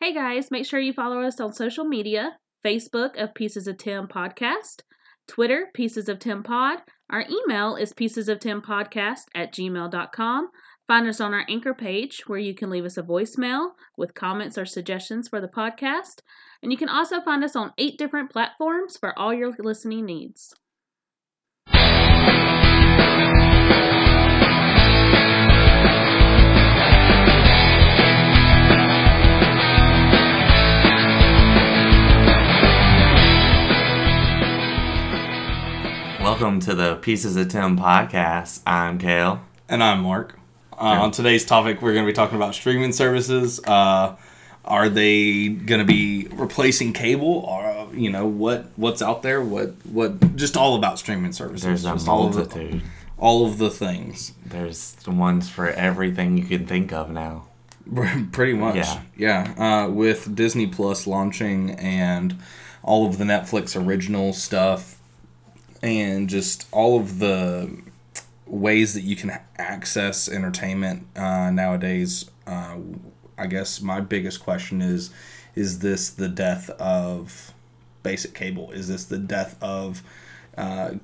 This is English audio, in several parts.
Hey guys, make sure you follow us on social media Facebook of Pieces of Tim Podcast, Twitter, Pieces of Tim Pod. Our email is pieces of Tim Podcast at gmail.com. Find us on our anchor page where you can leave us a voicemail with comments or suggestions for the podcast. And you can also find us on eight different platforms for all your listening needs. Welcome to the Pieces of Tim podcast. I'm Kale. And I'm Mark. Uh, On today's topic, we're going to be talking about streaming services. Uh, are they going to be replacing cable? Or you know what what's out there? What what? Just all about streaming services. There's a just all of, the, all of the things. There's the ones for everything you can think of now. Pretty much. Yeah. Yeah. Uh, with Disney Plus launching and all of the Netflix original stuff and just all of the ways that you can access entertainment uh, nowadays. Uh, I guess my biggest question is is this the death of basic cable? Is this the death of uh,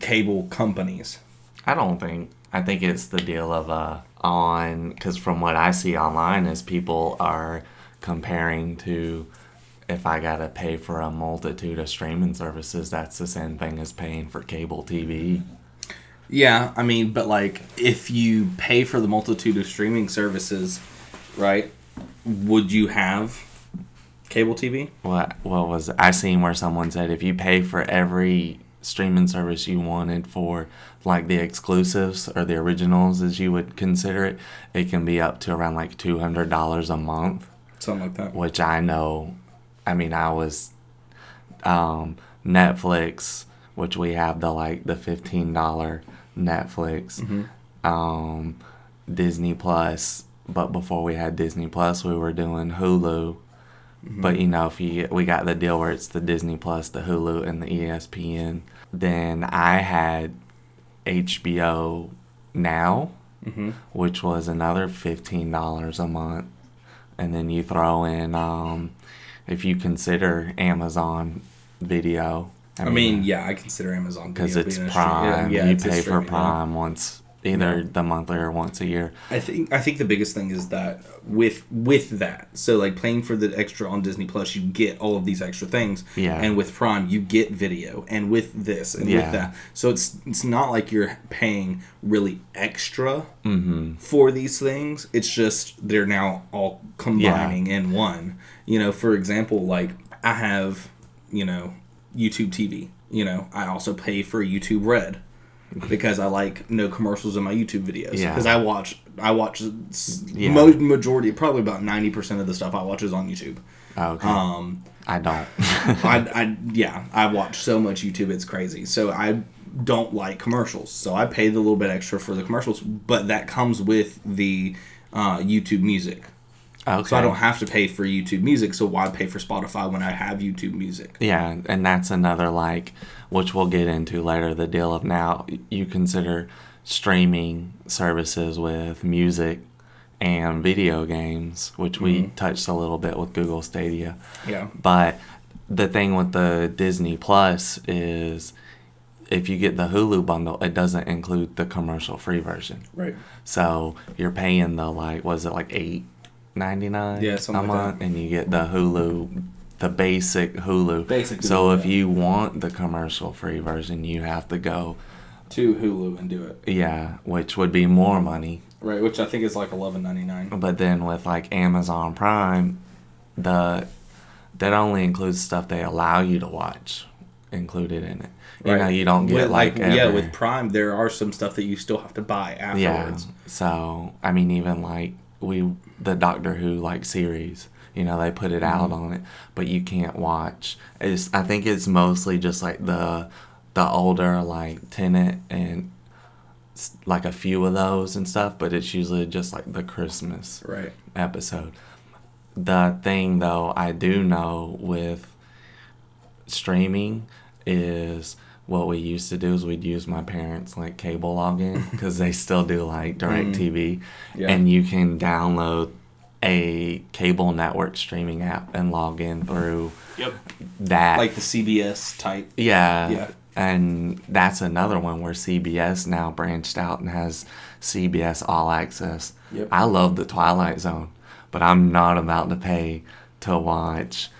cable companies? I don't think. I think it's the deal of uh on because from what I see online is people are comparing to if I gotta pay for a multitude of streaming services, that's the same thing as paying for cable TV. Yeah, I mean, but like if you pay for the multitude of streaming services, right? Would you have cable TV? What what was I seen where someone said if you pay for every streaming service you wanted for like the exclusives or the originals as you would consider it, it can be up to around like two hundred dollars a month. Something like that. Which I know I mean I was um Netflix, which we have the like the fifteen dollar Netflix. Um Disney Plus, but before we had Disney Plus we were doing Hulu. But you know, if you we got the deal where it's the Disney Plus, the Hulu, and the ESPN, then I had HBO Now, which was another fifteen dollars a month, and then you throw in um, if you consider Amazon Video. I mean, yeah, I consider Amazon because it's being a stream- Prime, yeah, you pay for streaming, yeah. Prime once either Yeah. the monthly or once a year. I think I think the biggest thing is that with with that, so like paying for the extra on Disney Plus, you get all of these extra things. Yeah. And with Prime, you get video, and with this and Yeah. with that, so it's it's not like you're paying really extra Mm-hmm. for these things. It's just they're now all combining in one. You know, for example, like I have, you know, YouTube TV. You know, I also pay for YouTube Red because I like no commercials in my YouTube videos. Yeah. Because I watch, I watch Yeah. mo- majority, probably about ninety percent of the stuff I watch is on YouTube. Okay, Um, I don't. I, I, yeah, I watch so much YouTube, it's crazy. So I don't like commercials, so I pay the little bit extra for the commercials, but that comes with the uh, YouTube Music. okay. So I don't have to pay for YouTube Music. So why pay for Spotify when I have YouTube Music? Yeah, and that's another like, which we'll get into later. The deal of now you consider streaming services with music and video games, which we mm-hmm. touched a little bit with Google Stadia. Yeah. But the thing with the Disney Plus is if you get the Hulu bundle, it doesn't include the commercial free version. Right. So you're paying the like was it like eight ninety nine Yeah, a like month, that. and you get the Hulu, the basic Hulu. Basic So Hulu, if yeah. you want the commercial free version, you have to go To Hulu and do it. yeah, which would be more money. Right, which I think is like eleven ninety nine. But then with like Amazon Prime, the that only includes stuff they allow you to watch included in it. You know, you don't get with, like, yeah, with Prime there are some stuff that you still have to buy afterwards. Yeah. afterwards. So I mean, even like we the Doctor Who like series, you know, they put it out Mm-hmm. on it, but you can't watch. It's I think it's mostly just like the the older like Tennant and like a few of those and stuff, but it's usually just like the Christmas Right. episode. The thing though I do know with streaming is what we used to do is we'd use my parents like cable login because they still do like DirecTV Yeah. and you can download a cable network streaming app and log in through Yep. that. Like the CBS type. yeah. Yeah. And that's another one where CBS now branched out and has CBS All Access. Yep. I love the Twilight Zone, but I'm not about to pay to watch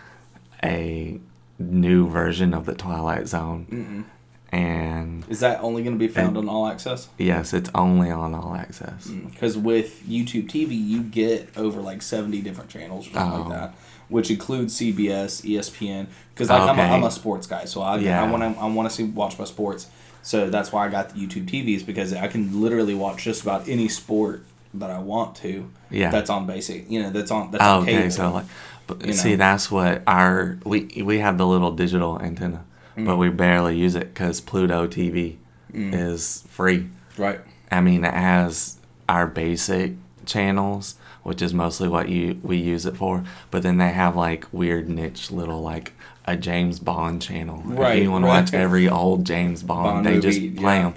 a new version of the Twilight Zone. And Is that only going to be found on All Access? yes, it's only on All Access. Mm, because with YouTube TV, you get over like 70 different channels or something Oh. like that, which includes CBS, ESPN. Because like I'm, a, Okay. I'm a sports guy, so I, Yeah. I want to I want to see watch my sports. So that's why I got the YouTube TVs because I can literally watch just about any sport that I want to. Yeah. That's on basic, you know, that's on that's oh, on okay, cable. so like, but You see, know. that's what our we we have the little digital antenna, Mm. but we barely use it because Pluto TV is free. right. I mean, it has our basic channels, which is mostly what you we use it for. But then they have like weird niche little like a James Bond channel. Right, If you want to watch every old James Bond, Bond they just play yeah. them,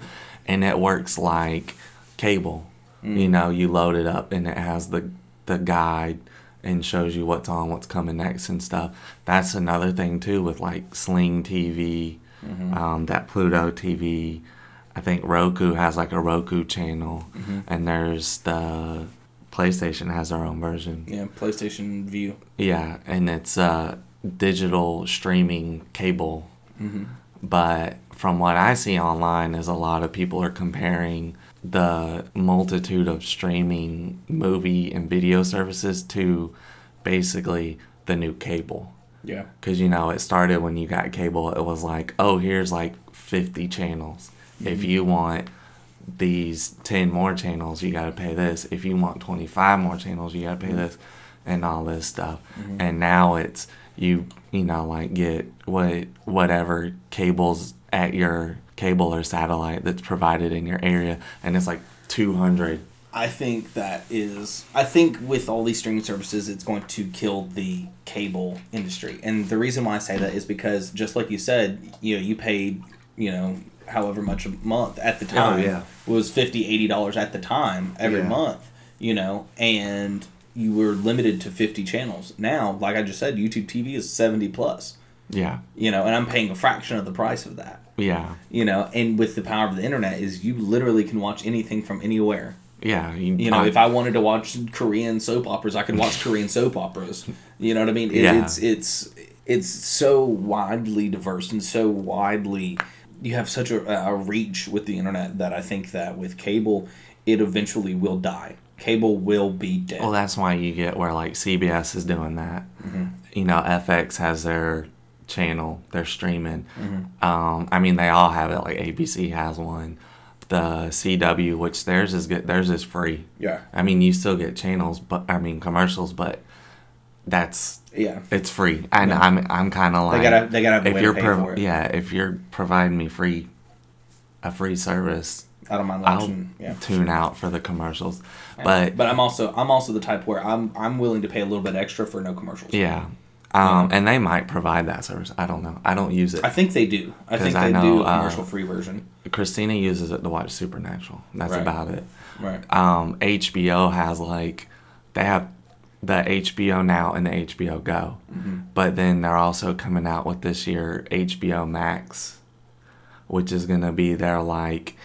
and it works like cable. Mm. You know, you load it up and it has the the guide and shows you what's on, what's coming next, and stuff. That's another thing too with like Sling TV, Mm-hmm. um, that Pluto TV. I think Roku has like a Roku channel, Mm-hmm. and there's the PlayStation has their own version. Yeah, PlayStation Vue. Yeah, and it's uh, digital streaming cable. But from what I see online, is a lot of people are comparing the multitude of streaming movie and video services to basically the new cable. Yeah. Because, you know, it started when you got cable, it was like, oh, here's like 50 channels. If mm-hmm. you want these 10 more channels, you got to pay this. If you want 25 more channels, you got to pay mm-hmm. this and all this stuff. Mm-hmm. And now it's, you, you know, like get what whatever cables at your cable or satellite that's provided in your area. And it's like 200. I think that is. I think with all these streaming services, it's going to kill the cable industry. And the reason why I say that is because, just like you said, you know, you paid, you know, however much a month at the oh, time yeah. was 50 80 dollars at the time every Yeah. month you know and you were limited to 50 channels now like i just said youtube tv is 70 plus Yeah. you know and i'm paying a fraction of the price of that Yeah. you know and with the power of the internet is you literally can watch anything from anywhere Yeah. you know, if I wanted to watch Korean soap operas, I could watch Korean soap operas. You know what I mean? It, Yeah. It's it's it's so widely diverse and so widely. You have such a, a reach with the internet that I think that with cable, it eventually will die. Cable will be dead. Well, that's why you get where like CBS is doing that. Mm-hmm. You know, FX has their channel, they're streaming. Mm-hmm. Um, I mean, they all have it. Like ABC has one. The CW, which theirs is good. Theirs is free. yeah, I mean, you still get channels, but I mean commercials, but that's yeah. it's free. And I'm I'm kind of like They gotta they gotta if way you're to pay pro- for it. yeah if you're providing me free a free service, I don't mind I'll watching. Yeah. tune out for the commercials. But But I'm also I'm also the type where I'm I'm willing to pay a little bit extra for no commercials. Yeah. Um, and they might provide that service. I don't know. I don't use it. I think they do. I think I they know, do a uh, commercial free version. Christina uses it to watch Supernatural. That's Right. about it. Right. Um, HBO has like, they have the HBO Now and the HBO Go. Mm-hmm. But then they're also coming out with this year HBO Max, which is going to be their like,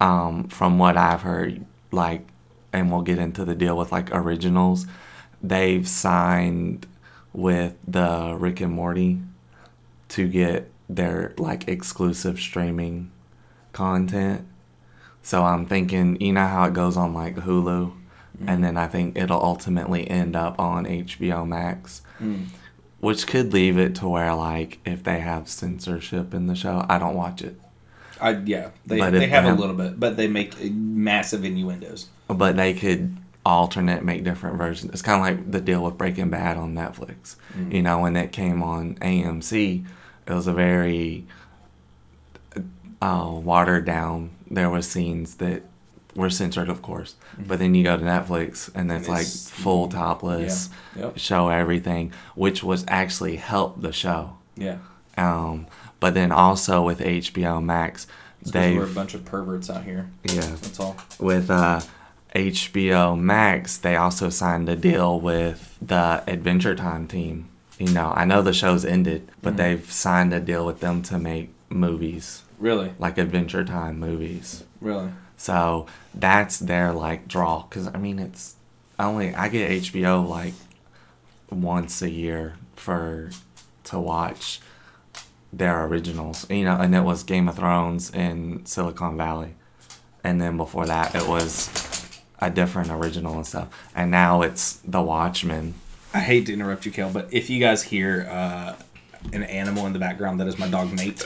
um, from what I've heard, like, and we'll get into the deal with like originals. They've signed with the Rick and Morty to get their like exclusive streaming content. So I'm thinking, you know how it goes on like Hulu, mm-hmm. and then I think it'll ultimately end up on HBO Max, mm. which could leave it to where like if they have censorship in the show, I don't watch it. I yeah, they But they have they a have- little bit, but they make massive innuendos. But they could alternate, make different versions. It's kind of like the deal with Breaking Bad on Netflix. You know, when it came on AMC, it was a very uh, watered down. There were scenes that were censored, of course. But then you go to Netflix, and it's like full topless, Yeah. Yep. show everything, which was actually helped the show. Yeah, Um, but then also with HBO Max, they were a bunch of perverts out here. yeah That's all. with uh, HBO Max, they also signed a deal with the Adventure Time team. You know, I know the show's ended, but Mm-hmm. they've signed a deal with them to make movies, Really, like Adventure Time movies. really. So that's their like draw. Cause I mean, it's only I get HBO like once a year for to watch their originals. You know, and it was Game of Thrones in Silicon Valley, and then before that it was a different original and stuff. And now it's The Watchmen. I hate to interrupt you, Kale, but if you guys hear uh, an animal in the background, that is my dog Nate.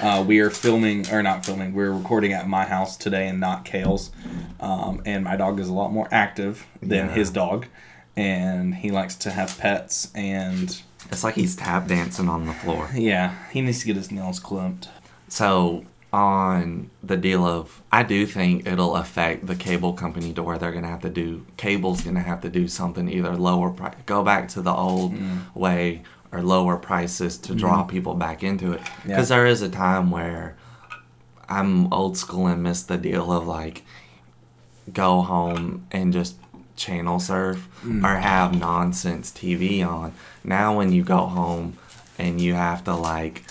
Uh, we are filming, or not filming, we're recording at my house today and not Kale's. Um, and my dog is a lot more active than Yeah. his dog, and he likes to have pets. And It's like he's tap dancing on the floor. yeah, he needs to get his nails clipped. So on the deal of, I do think it'll affect the cable company to where they're gonna have to do cable's gonna have to do something either lower price, go back to the old mm. way or lower prices to draw mm. people back into it. Yeah. Because there is a time where I'm old school and miss the deal of like go home and just channel surf mm. or have nonsense TV on. Now when you go home and you have to like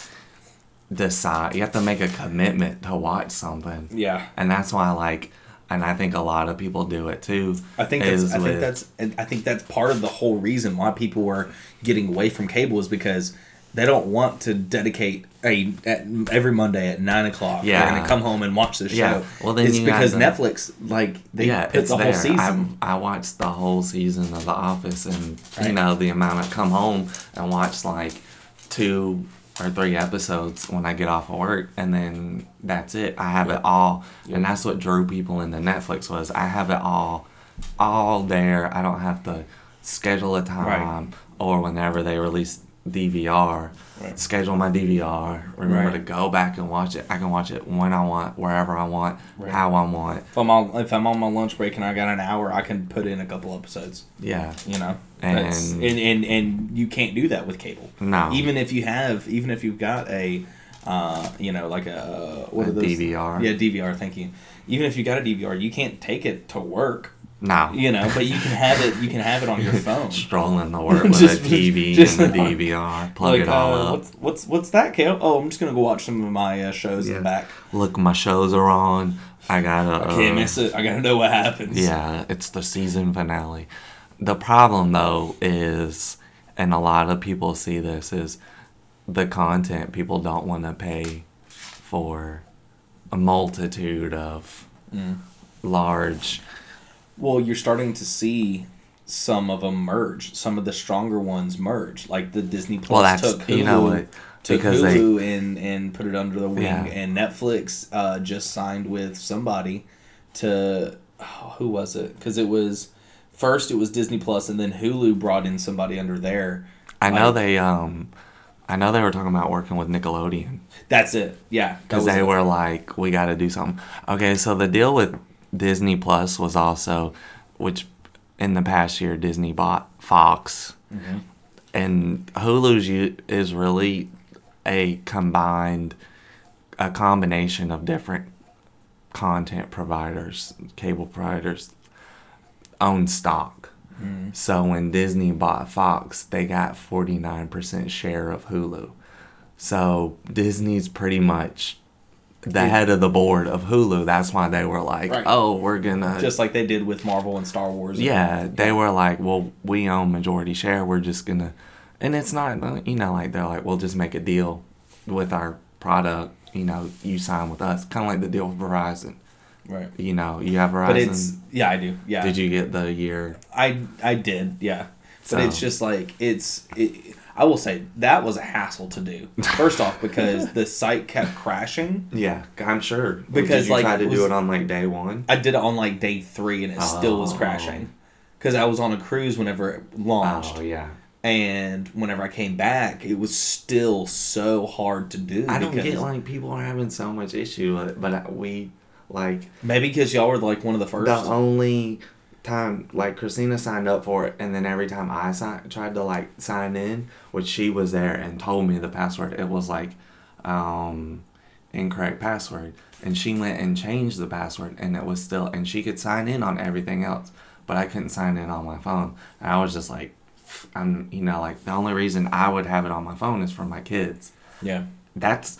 decide, you have to make a commitment to watch something. Yeah, And that's why like and I think a lot of people do it too. I think that's, I think with- that's I think that's part of the whole reason why people are getting away from cable is because they don't want to dedicate a at, every Monday at nine o'clock. Yeah. they're gonna come home and watch the show. Yeah. Well, then it's you because the- Netflix like they yeah, put it's the there. whole season. I, I watched the whole season of The Office, and you know the amount I come home and watch like two or three episodes when I get off of work, and then that's it. I have it all, and that's what drew people into Netflix was I have it all, all there. I don't have to schedule a time or whenever they release DVR. Right. Schedule my DVR. Remember Right. to go back and watch it. I can watch it when I want, wherever I want, Right. how I want. if I'm on if I'm on my lunch break and I got an hour, I can put in a couple episodes. Yeah. You know, That's- And- and and and you can't do that with cable. No. even if you have, even if you've got a, uh, you know, like a what A are those? DVR. Yeah, DVR. Thank you. Even if you got a DVR, you can't take it to work. No. You know, but you can have it. You can have it on your phone. Strolling the work with Just- a TV just and the DVR. Plug Like, it all uh, up. what's what's what's that, Kale? Oh, I'm just gonna go watch some of my uh, shows in the back. Look, my shows are on. I gotta. I can't uh, miss it. I gotta know what happens. Yeah, it's the season finale. The problem though is, and a lot of people see this is, the content people don't want to pay for a multitude of Mm. large. Well, you're starting to see some of them merge. Some of the stronger ones merge. Like the Disney Plus Well, that's took Hulu, you know what took because they Hulu and and put it under the wing. Yeah. And Netflix uh, just signed with somebody to oh, who was it? Because it was first it was Disney Plus, and then Hulu brought in somebody under there. I know they um, I know they were talking about working with Nickelodeon. That's it. Yeah, because they it. were like, we got to do something. Okay, so the deal with Disney Plus was also, which in the past year Disney bought Fox, Mm-hmm. and Hulu's is really a combined, a combination of different content providers, cable providers, own stock. Mm-hmm. So when Disney bought Fox, they got 49% share of Hulu. So Disney's pretty much the head of the board of Hulu. That's why they were like, Right. "Oh, we're gonna." just like they did with Marvel and Star Wars. and- yeah, they were like, "Well, we own majority share. We're just gonna," and it's not, you know, like they're like, "We'll just make a deal with our product. You know, you sign with us, kind of like the deal with Verizon. Right. You know, you have Verizon. But it's yeah, I do. Yeah, Did you get the year? I I did, yeah. But it's just like it's. It, I will say that was a hassle to do. First off, because the site kept crashing. Yeah, I'm sure. Because, like, it to was- do it on like day one. I did it on like day three, and it still was Oh. crashing. Because I was on a cruise whenever it launched, Oh yeah. and whenever I came back, it was still so hard to do. I don't get like people are having so much issue with it, but we like maybe because y'all were like one of the first. the only time like Christina signed up for it, and then every time I tried to like sign in, which she was there and told me the password, it was like, um, incorrect password. And she went and changed the password, and it was still, and she could sign in on everything else, but I couldn't sign in on my phone. And I was just like, I'm, you know, like the only reason I would have it on my phone is for my kids. Yeah. That's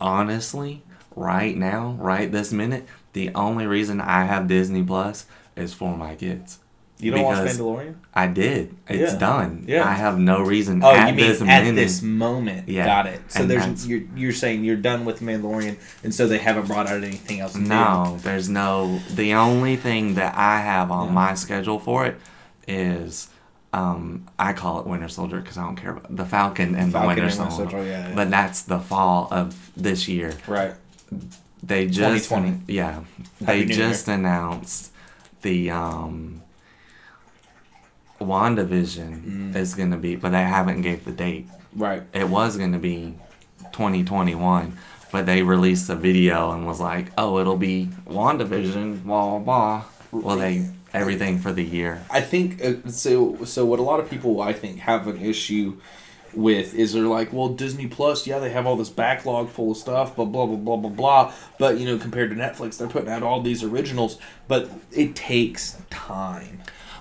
honestly right now, right this minute, the only reason I have Disney Plus is for my kids. You don't watch Mandalorian? I did. It's Yeah. done. Yeah. I have no reason Oh, at you mean this at minute. this moment? Yeah. Got it. So And there's you're you're saying you're done with Mandalorian, and so they haven't brought out anything else. No, there's no. The only thing that I have on Yeah. my schedule for it is, um, I call it Winter Soldier because I don't care about the Falcon and Falcon the Winter and Soldier. Soldier, yeah, yeah. But that's the fall of this year. Right. They just 2020. yeah, they just announced the um. WandaVision Mm. is gonna be, but they haven't gave the date. Right. it was going to be 2021 but they released a video and was like oh it'll be wandavision blah blah blah well they everything for the year I think uh, so. So what a lot of people I think have an issue with is they're like, well, Disney Plus, yeah, they have all this backlog full of stuff, but blah blah blah blah blah. But you know, compared to Netflix, they're putting out all these originals, but it takes time.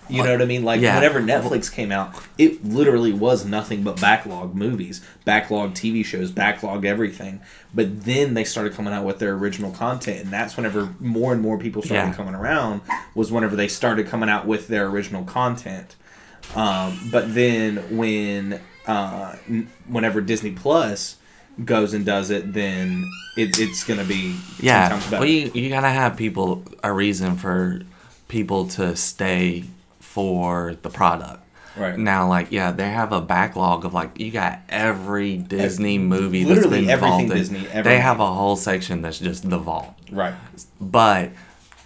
You know what I mean? Like Yeah. whenever Netflix came out, it literally was nothing but backlog movies, backlog TV shows, backlog everything. But then they started coming out with their original content, and that's whenever more and more people started Yeah. coming around. Was whenever they started coming out with their original content. Um, but then when uh, whenever Disney Plus goes and does it, then it, it's gonna be yeah well you, you gotta have people a reason for people to stay for the product Right. now like yeah they have a backlog of like you got every disney movie literally that's been everything vaulted. Disney ever they have a whole section that's just the vault right. but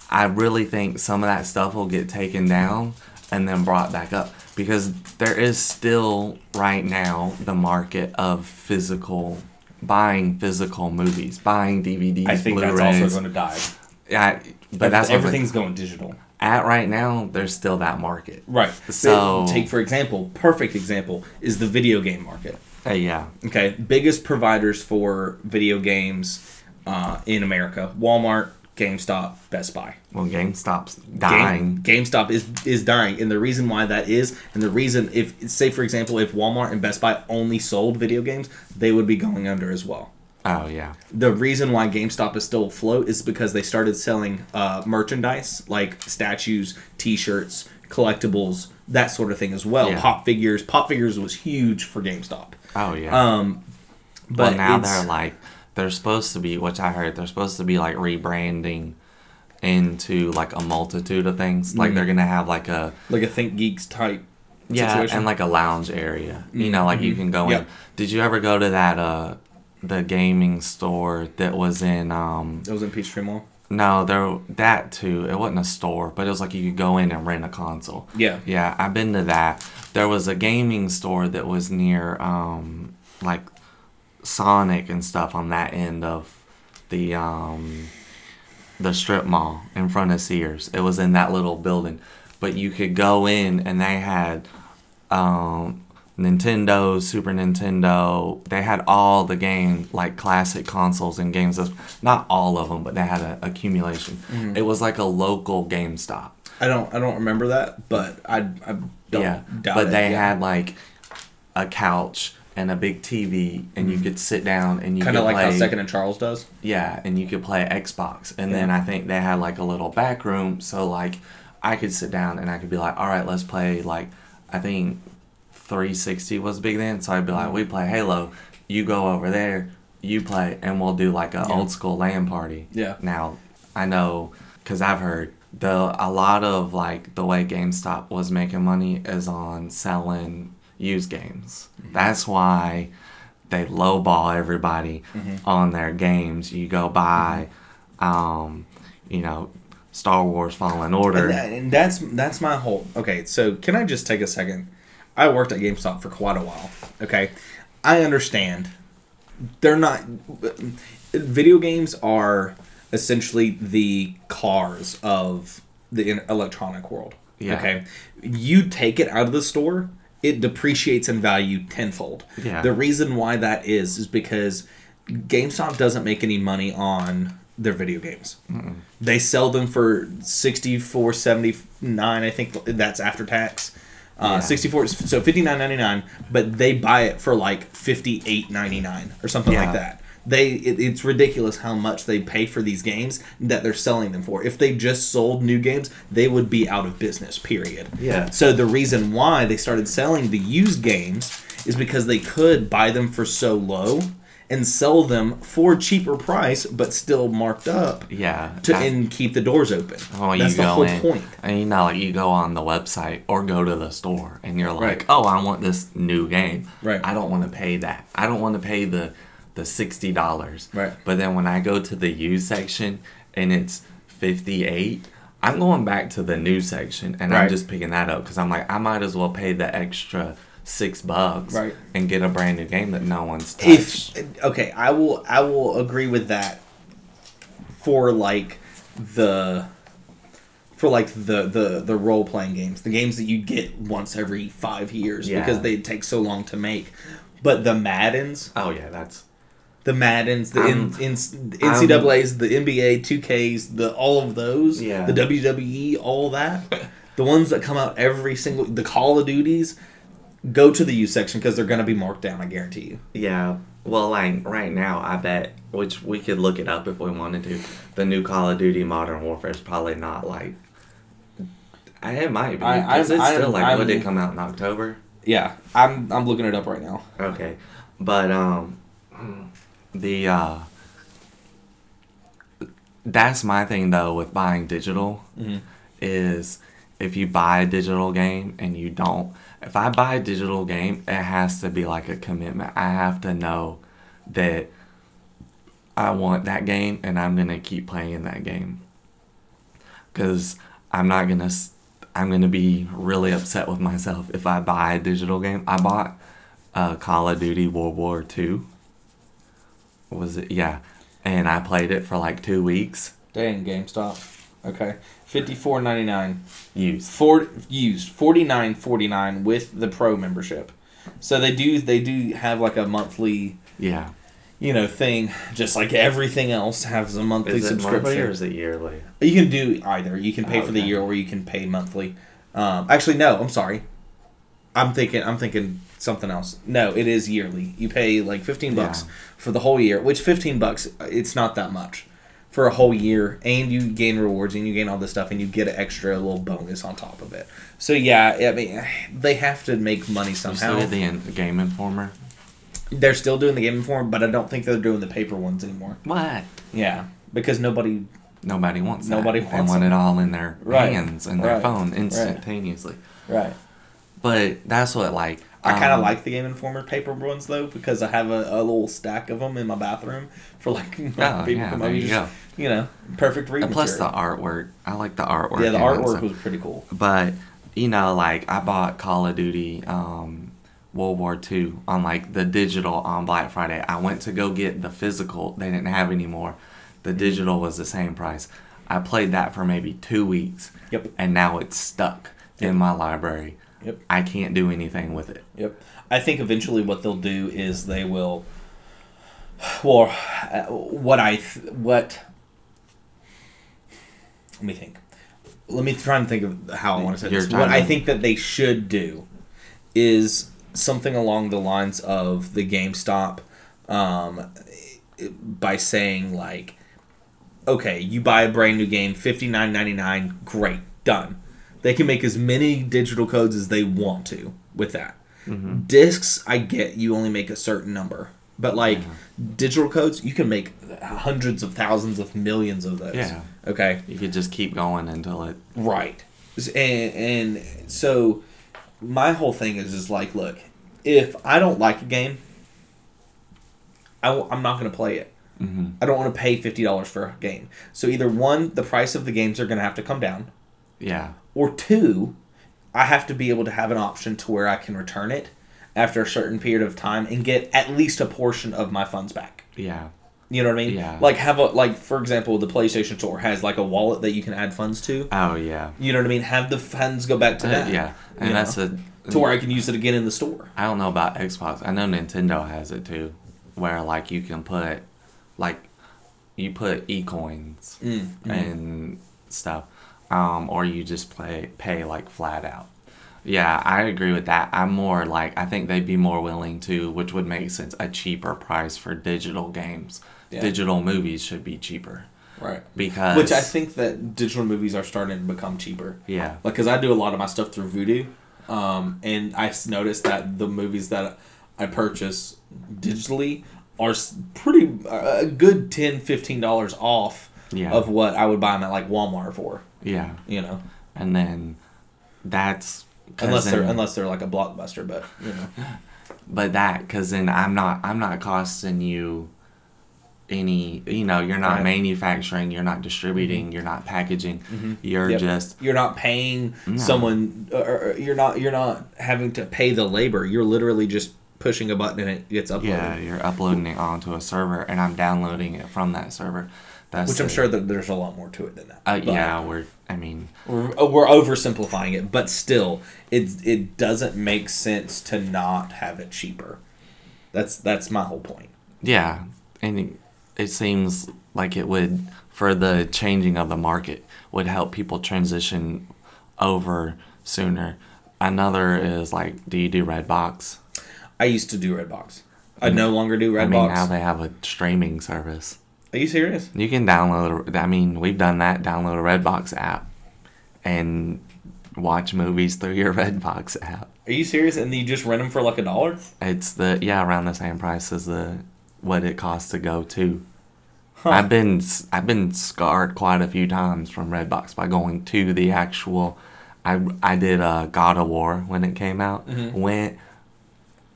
I really think some of that stuff will get taken down and then brought back up because there is still right now the market of physical buying physical movies, buying DVDs, I think that's Blu-rays. also going to die. yeah, but that's everything's going digital. at right now. There's still that market. Right. So- So take for example, perfect example is the video game market. Uh, yeah, Okay, biggest providers for video games uh, in America: Walmart, GameStop, Best Buy. well, GameStop's Game- dying. GameStop is is dying, and the reason why that is, and the reason if say for example, if Walmart and Best Buy only sold video games, they would be going under as well. Oh yeah, The reason why GameStop is still afloat is because they started selling uh, merchandise like statues, T-shirts, collectibles, that sort of thing as well. Yeah. Pop figures. Pop figures was huge for GameStop. oh yeah. Um, but but now they're like they're supposed to be, which I heard they're supposed to be like rebranding into like a multitude of things. Like they're gonna have like a like a ThinkGeeks type. yeah, situation. and like a lounge area. You know, like you can go in. Did you ever go to that uh the gaming store that was in um It was in Peachtree Mall. no there that too it wasn't a store but it was like you could go in and rent a console Yeah. yeah i've been to that there was a gaming store that was near um like sonic and stuff on that end of the um the strip mall in front of sears it was in that little building but you could go in and they had um Nintendo, Super Nintendo, they had all the game like classic consoles and games. Not all of them, but they had an accumulation. It was like a local GameStop. I don't I don't remember that, but I I don't yeah, doubt but it, they yeah. had like a couch and a big TV, and you mm-hmm. could sit down and you kind of like how Second and Charles does. Yeah, and you could play Xbox. And then I think they had like a little back room, so like I could sit down and I could be like, all right, let's play like I think 360 was big then, so I'd be like, mm-hmm. we play Halo, you go over there, you play, and we'll do like a Yeah. old school LAN party. Yeah. Now I know because I've heard the a lot of like the way GameStop was making money is on selling used games. Mm-hmm. That's why they lowball everybody Mm-hmm. on their games. You go buy, um, you know, Star Wars Fallen Order. And, that, and that's that's my whole. Okay, so can I just take a second? I worked at GameStop for quite a while. Okay, I understand. They're not. Video games are essentially the cars of the electronic world. Yeah. Okay, you take it out of the store, it depreciates in value tenfold. Yeah. The reason why that is is because GameStop doesn't make any money on their video games. They sell them for sixty four seventy nine. I think that's after tax. Uh, Yeah. sixty four, so fifty nine ninety nine. But they buy it for like fifty eight ninety nine or something Yeah. like that. They it, it's ridiculous how much they pay for these games that they're selling them for. If they just sold new games, they would be out of business. Period. Yeah. So the reason why they started selling the used games is because they could buy them for so low and sell them for cheaper price, but still marked up Yeah. to I- and keep the doors open. Oh, you That's the whole in, point. and you know, like you go on the website or go to the store, and you're like, Right. "Oh, I want this new game. Right. I don't want to pay that. I don't want to pay the the sixty dollars. Right. But then when I go to the used section and it's fifty eight, I'm going back to the new section, and I'm just picking that up because I'm like, I might as well pay the extra six bucks Right. and get a brand new game that no one's touched. If okay, I will I will agree with that for like the for like the the the role playing games, the games that you get once every five years Yeah. because they take so long to make. But the Maddens, oh yeah, that's the Maddens, the I'm- N, N, NCAA's, the NBA, 2Ks, the all of those, Yeah. the WWE, all that, the ones that come out every single, the Call of Duties, go to the U section because they're gonna be marked down. I guarantee you. Yeah. Well, like right now, I bet, which we could look it up if we wanted to. The new Call of Duty Modern Warfare is probably not like. I- It might be I- because I'm- it's still I'm- like I'm- would it come out in October? Yeah, I'm I'm looking it up right now. Okay, but um, the uh, that's my thing though with buying digital Mhm. is if you buy a digital game and you don't if I buy a digital game it has to be like a commitment. I have to know that I want that game and I'm going to keep playing that game. Cuz I'm not going to I'm to be really upset with myself if I buy a digital game. I bought uh, Call of Duty World War II. Was it? Yeah. And I played it for like 2 weeks Dang, GameStop. Okay, fifty four ninety nine. used. Four used forty nine forty nine with the pro membership. So they do they do have like a monthly Yeah. you know thing, just like everything else has a monthly Is it monthly subscription. or is it yearly? You can do either. You can pay for the year or you can pay monthly. Um, actually, no. I'm sorry. I'm thinking. I'm thinking something else. No, it is yearly. You pay like 15 bucks Yeah. for the whole year. Which 15 bucks? It's not that much for a whole year, and you gain rewards and you gain all this stuff, and you get an extra little bonus on top of it. So yeah, I mean, they have to make money You still somehow. get the Game Informer? They're still doing the game form, but I don't think they're doing the paper ones anymore. What? Yeah, because nobody Nobody wants that. Nobody They wants want them. it all in their Right. hands and their Right. phone Right. instantaneously. right. But that's what like I kind of um, like the Game Informer paper ones though because I have a, a little stack of them in my bathroom for like when Oh, people yeah, come over. you Just, you know, perfect reading And plus the artwork. I like the artwork. yeah, the artwork was pretty cool. But you know, like I bought Call of Duty um, World War II on like the digital on Black Friday. I went to go get the physical. They didn't have anymore. The digital was the same price. I played that for maybe two weeks. Yep. And now it's stuck Yep. in my library. Yep. I can't do anything with it. Yep. I think eventually what they'll do is they will. Well, uh, what I th- what. Let me think. Let me try and think of how I want to say Your this. What. I think that they should do is something along the lines of the GameStop, um, by saying like, okay, you buy a brand new game, fifty nine ninety nine, great, done. They can make as many digital codes as they want to with that. Discs, I get you only make a certain number, but like digital codes, you can make hundreds of thousands of millions of those. Yeah. Okay. You could just keep going until it. Right. And, and so my whole thing is is like, look, if I don't like a game, I w- I'm not going to play it. hmm I don't want to pay fifty dollars for a game. So either one, the price of the games are going to have to come down, Yeah. or two, I have to be able to have an option to where I can return it after a certain period of time and get at least a portion of my funds back. Yeah. You know what I mean? Yeah. Like have a like for example, the PlayStation Store has like a wallet that you can add funds to. Oh yeah. You know what I mean? Have the funds go back to Uh, that. yeah. And that's know, a. to where I can use it again in the store. I don't know about Xbox. I know Nintendo has it too. where like you can put like you put e coins Mm, and stuff, um, or you just play pay like flat out. Yeah, I agree with that. I'm more like I think they'd be more willing to, which would make sense, a cheaper price for digital games. Yeah. Digital movies should be cheaper Right. because Which I think that digital movies are starting to become cheaper. yeah Like, cause I do a lot of my stuff through Vudu, um, and I noticed that the movies that I purchase digitally are pretty uh, a good 10 15 dollars off Yeah. of what I would buy them at like Walmart for. Yeah, You know, and then that's unless they're then- unless they're like a blockbuster, but you know, but that because then I'm not I'm not costing you any you know you're not Right. Mm-hmm. manufacturing you're not distributing you're not packaging you're Yep. just you're not paying No. someone, or, or you're not you're not having to pay the labor. You're literally just pushing a button and it gets uploaded. yeah you're uploading it onto a server and I'm downloading it from that server that's Which I'm it. sure that there's a lot more to it than that. uh, yeah we're I mean we're, we're oversimplifying it, but still, it it doesn't make sense to not have it cheaper. That's that's my whole point. Yeah, and it, it seems like it would, for the changing of the market, would help people transition over sooner. Another is like, do you do Redbox? I used to do Redbox. I no longer do Redbox. I mean, now they have a streaming service. Are you serious? You can download. I mean, we've done that. Download a Redbox app, and watch movies through your Redbox app. Are you serious? And you just rent them for like a dollar? It's the yeah around the same price as the what it costs to go to. Huh. I've been I've been scarred quite a few times from Redbox by going to the actual. I I did uh, God of War when it came out. Mm-hmm. Went,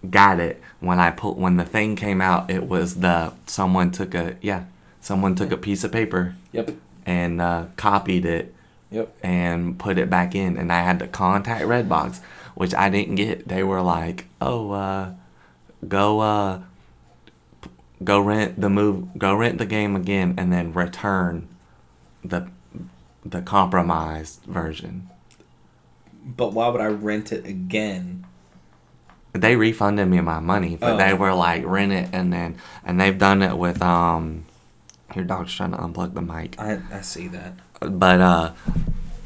got it when I put when the thing came out. It was the someone took a yeah someone took a piece of paper Yep. and uh, copied it Yep. and put it back in and I had to contact Redbox, which I didn't get. They were like, "Oh, uh go uh go rent the move go rent the game again and then return the the compromised version." But why would I rent it again? They refunded me my money, but Oh. they were like, "Rent it and then and they've done it with um your dog's trying to unplug the mic. I I see that. but uh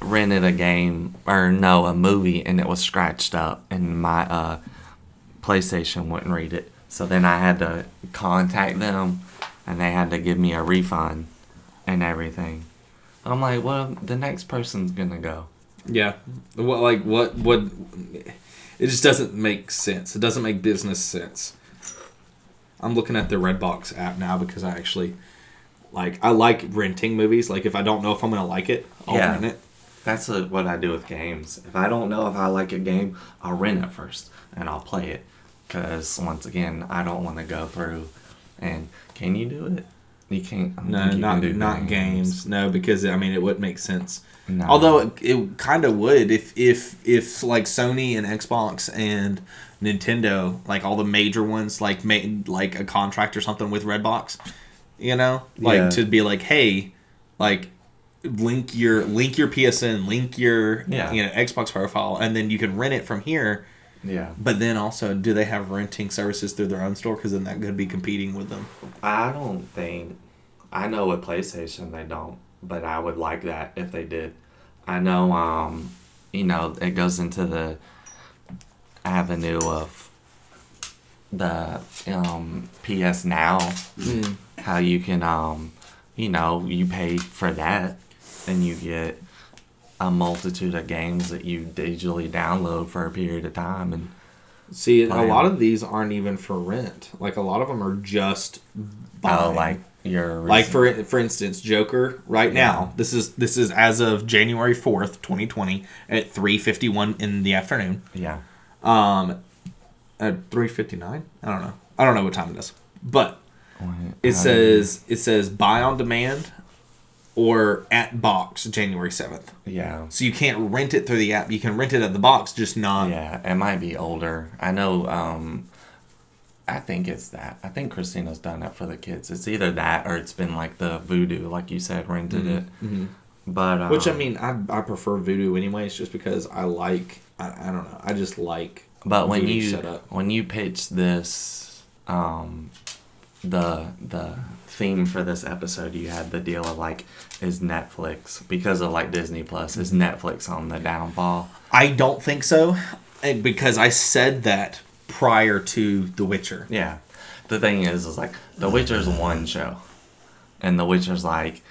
rented a game or no a movie and it was scratched up and my uh playstation wouldn't read it so then i had to contact them and they had to give me a refund and everything i'm like well the next person's gonna go Yeah. What like what what? It just doesn't make sense. It doesn't make business sense. I'm looking at the Redbox app now because I actually like I like renting movies. Like if I don't know if I'm gonna like it, I'll Yeah. rent it. that's uh what i do with games if i don't know if i like a game i'll rent it first and i'll play it because once again i don't want to go through and can you do it you can't No, not not games. No, because I mean it wouldn't make sense. No. Although it, it kind of would if if if like Sony and Xbox and Nintendo, like all the major ones, like made like a contract or something with Redbox, you know, like Yeah. to be like, hey, like link your link your PSN, link your Yeah. you know Xbox profile, and then you can rent it from here. yeah But then also, do they have renting services through their own store? Because then that could be competing with them. I don't think. I know with PlayStation they don't, but I would like that if they did. I know, um, you know, it goes into the avenue of the um, PS Now, how you can, um, you know, you pay for that, and you get a multitude of games that you digitally download for a period of time, and See, a lot of these aren't even for rent. Like a lot of them are just buy. oh, like your like for for instance, Joker right now. This is this is as of January fourth, twenty twenty, at three fifty one in the afternoon. yeah, Um, at three fifty nine. I don't know. I don't know what time it is, but it says it says buy on demand or at box January seventh. yeah. So you can't rent it through the app. You can rent it at the box, just not. Yeah, it might be older. I know. Um, I think it's that. I think Christina's done it for the kids. It's either that or it's been like the Vudu, like you said, rented it. But um, Which I mean, I, I prefer Vudu anyways, just because I like I, I don't know, I just like. but when you setup. when you pitch this um, the the theme for this episode, you had the deal of like, is Netflix because of like Disney Plus? Is Netflix on the downfall? I don't think so, eh, because I said that prior to The Witcher. Yeah. The thing is, is like The Witcher's one show, and The Witcher's like,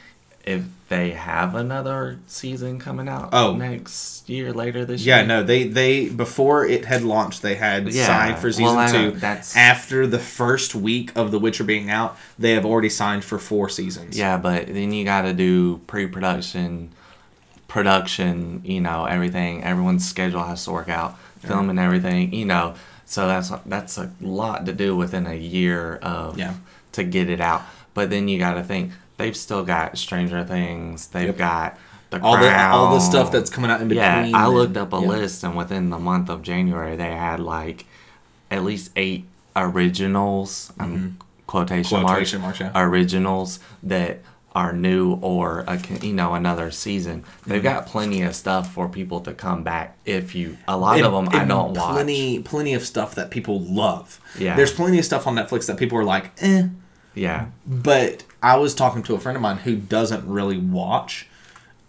if they have another season coming out Oh. next year later this Yeah, year. Yeah no, they they before it had launched, they had Yeah, signed for season well, two. that's- after the first week of The Witcher being out, they have already signed for four seasons. Yeah, but then you got to do pre-production, production. You know, everything. Everyone's schedule has to work out. Film and everything. You know, so that's that's a lot to do within a year of Yeah. to get it out. But then you got to think they've still got Stranger Things. They've Yep. got the all the all the stuff that's coming out in between. Yeah, I looked up a yeah. list, and within the month of January, they had like at least eight originals. Um, quotation, Mm-hmm. Quotation marks, marks, yeah. originals that are new or a, you know another season. They've Mm-hmm. got plenty of stuff for people to come back. If you, a lot And- of them, I don't watch. Plenty, plenty of stuff that people love. Yeah. there's plenty of stuff on Netflix that people are like, eh. Yeah, But I was talking to a friend of mine who doesn't really watch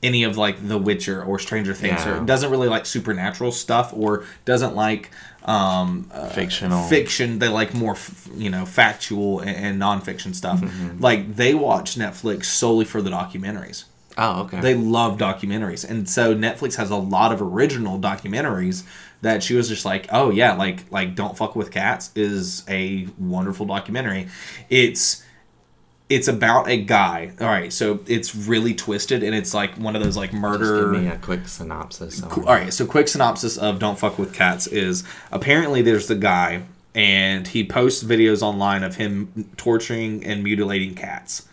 any of like The Witcher or Stranger Things Yeah. or doesn't really like supernatural stuff or doesn't like um, uh, fictional. fiction. They like more, f- you know, factual and, and nonfiction stuff. Mm-hmm. Like they watch Netflix solely for the documentaries. oh okay. They love documentaries, and so Netflix has a lot of original documentaries that she was just like, oh yeah, like like Don't Fuck with Cats is a wonderful documentary. It's it's about a guy. All right, so it's really twisted, and it's like one of those like Just murder. give me a quick synopsis. All right, so quick synopsis of Don't Fuck with Cats is apparently there's the guy and he posts videos online of him torturing and mutilating cats.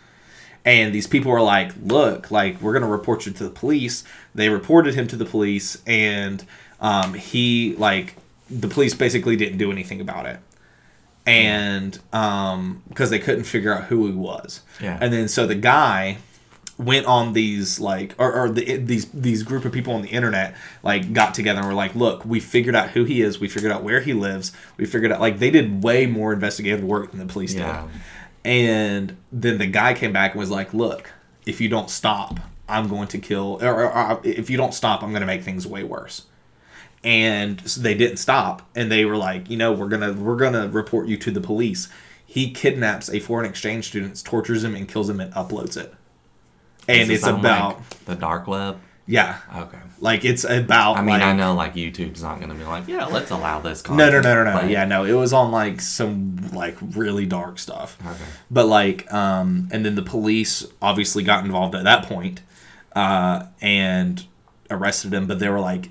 And these people are like, "Look, like we're going to report you to the police." They reported him to the police and um, he like the police basically didn't do anything about it. And um because they couldn't figure out who he was. Yeah. And then so the guy went on these like or, or the, these these group of people on the internet like got together and were like look we figured out who he is we figured out where he lives we figured out like they did way more investigative work than the police Yeah. did and then the guy came back and was like look if you don't stop i'm going to kill or, or, or if you don't stop i'm going to make things way worse and they didn't stop and they were like you know we're gonna we're gonna report you to the police he kidnaps a foreign exchange student tortures him and kills him and uploads it and it's about like, the dark web. yeah Okay. like it's about I mean, like, I know like YouTube's not going to be like, yeah, let's allow this. no no no no no But- yeah no it was on like some like really dark stuff Okay. but like um and then the police obviously got involved at that point uh and arrested him but they were like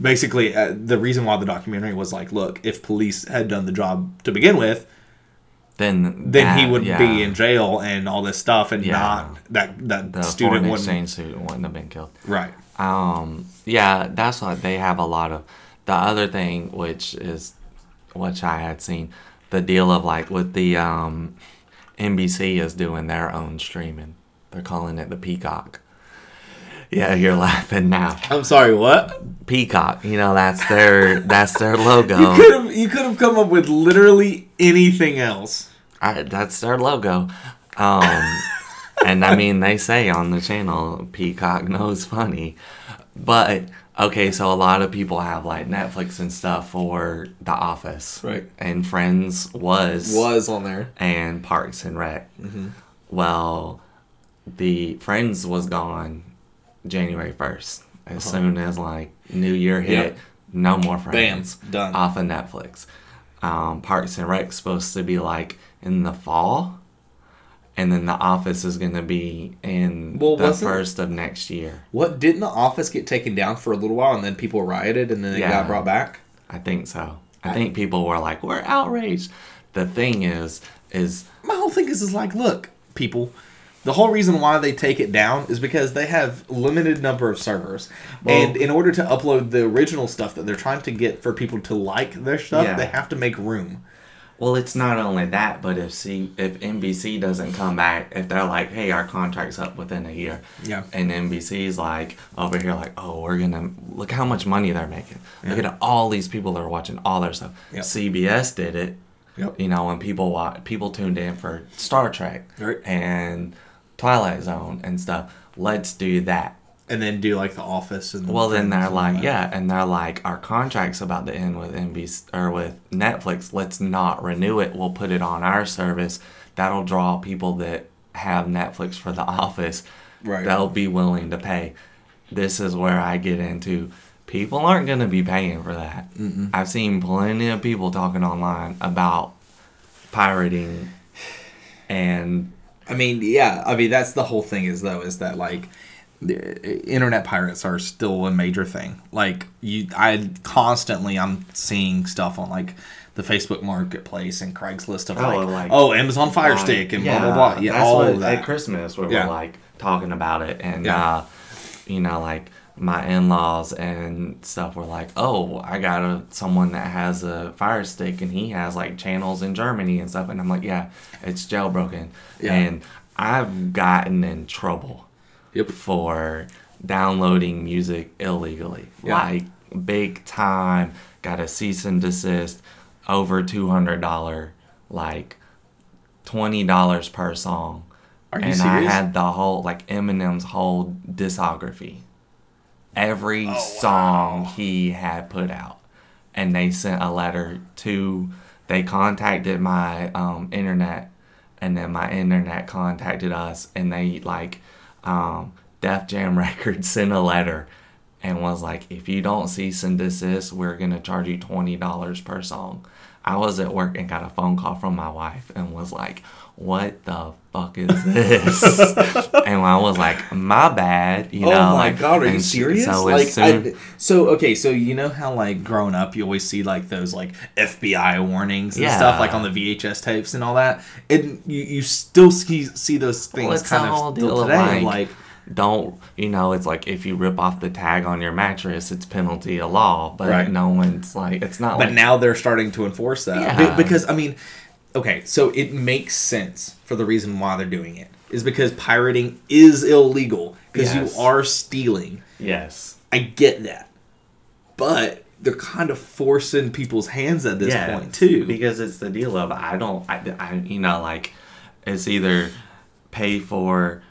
basically uh, the reason why the documentary was like look if police had done the job to begin with Then then he would yeah, be in jail and all this stuff and Yeah. not that that the student foreign wouldn't student wouldn't have been killed. right Um, yeah, that's what they have a lot of. The other thing, which is, which I had seen, the deal of like with the um, NBC is doing their own streaming. They're calling it the Peacock. Yeah, you're laughing now. i'm sorry what Peacock, you know that's their that's their logo. you could have you could have come up with literally anything else I, that's their logo. Um, and I mean, they say on the channel, Peacock knows funny. But, okay, so a lot of people have like Netflix and stuff for The Office. Right. And Friends was. was on there And Parks and Rec. Mm-hmm. Well, the Friends was gone January 1st. As soon as like New Year hit, Uh-huh. Yep. no more Friends. done. Off of Netflix. Um, Parks and Rec's supposed to be like in the fall, and then The Office is going to be in Well, the first of next year. What didn't the office get taken down for a little while and then people rioted and then it Yeah. got brought back? I think so. I think people were like, "We're outraged." The thing is, is My whole thing is is like, look, people, the whole reason why they take it down is because they have limited number of servers. and in order to upload the original stuff that they're trying to get for people to like their stuff, Yeah. they have to make room. well, it's not only that, but if C, if NBC doesn't come back, if they're like, "Hey, our contract's up within a year," Yeah. and NBC's like over here, like, "Oh, we're gonna look how much money they're making. Look at all these people that are watching all their stuff." Yep. CBS did it. Yep. You know, when people watch, people tuned in for Star Trek Right. and Twilight Zone and stuff. Let's do that. And then do like The Office and Well, then they're like, that. yeah, and they're like, our contract's about to end with NBC or with Netflix. Let's not renew it. We'll put it on our service. That'll draw people that have Netflix for The Office. Right. They'll be willing to pay. This is where I get into. People aren't going to be paying for that. I've seen plenty of people talking online about pirating, and I mean, yeah. I mean, that's the whole thing. Is though is that like the internet pirates are still a major thing. Like you, I constantly I'm seeing stuff on like the Facebook Marketplace and Craigslist of Oh, like, like- oh Amazon Fire Like, Stick and blah blah blah. Yeah, that's all what, of that. At Christmas, we Yeah. were like talking about it, and Yeah. uh, you know, like my in-laws and stuff were like, "Oh, I got a someone that has a Fire Stick, and he has like channels in Germany and stuff," and I'm like, "Yeah, it's jailbroken," Yeah. and I've gotten in trouble Yep. for downloading music illegally. Yeah. Like big time, got a cease and desist, over two hundred dollar, like twenty dollars per song. Are you and serious? I had the whole like Eminem's whole discography. Every Oh, song he had put out. And they sent a letter to they contacted my um, internet and then my internet contacted us and they like um, Def Jam Records sent a letter and was like, if you don't cease and desist, we're gonna charge you twenty dollars per song. I was at work and got a phone call from my wife and was like, "What the fuck is this?" and I was like, "My bad," you oh know. oh my like, god, are you serious? So like, soon, I, so okay, so you know how like growing up, you always see like those like FBI warnings and Yeah. stuff, like on the VHS tapes and all that, and you, you still see see those things Well, kind of still today, like, like don't you know? It's like if you rip off the tag on your mattress, it's penalty of law. But Right. no one's like, it's not. But like, now they're starting to enforce that. Yeah. Because I mean, okay, so it makes sense for the reason why they're doing it is because pirating is illegal because Yes. you are stealing. yes, I get that, but they're kind of forcing people's hands at this Yeah, point too. because it's the deal of I don't, I, I you know, like it's either pay for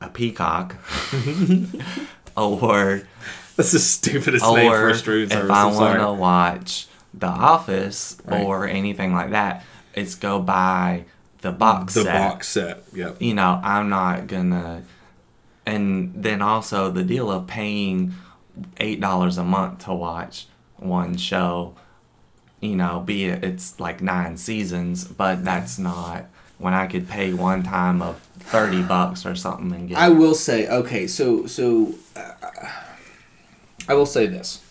a peacock or That's the stupidest name for a streaming service. I I'm want to watch The Office Right. or anything like that, it's go buy the box the set. box set. Yep. You know, I'm not gonna. And then also the deal of paying eight dollars a month to watch one show. You know, be it it's like nine seasons, but that's not when I could pay one time of thirty bucks or something and get. I will say, okay, so so uh, I will say this.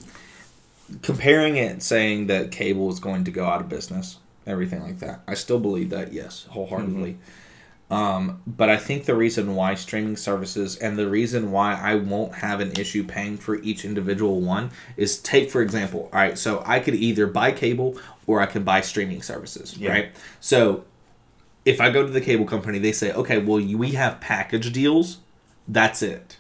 Comparing it, saying that cable is going to go out of business, everything like that, I still believe that, yes, wholeheartedly. Um, but I think the reason why streaming services and the reason why I won't have an issue paying for each individual one is take for example, all right, so I could either buy cable or I could buy streaming services, Yeah. right? So if I go to the cable company, they say, okay, well, you- we have package deals. That's it.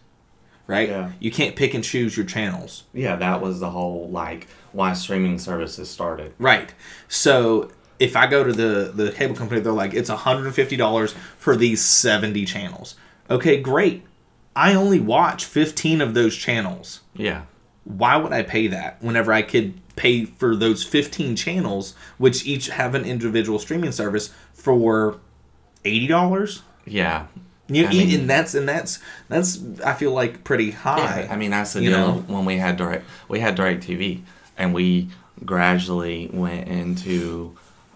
Right? Yeah. You can't pick and choose your channels. yeah, that was the whole like why streaming services started. Right. So if I go to the, the cable company, they're like, it's $150 for these 70 channels. Okay, great. I only watch 15 of those channels. Yeah. Why would I pay that whenever I could pay for those 15 channels, which each have an individual streaming service, for $80? Yeah. You, I mean- and that's and that's that's I feel like pretty high. Yeah, I mean that's the you deal. know? When we had direct, we had DirecTV, and we gradually went into,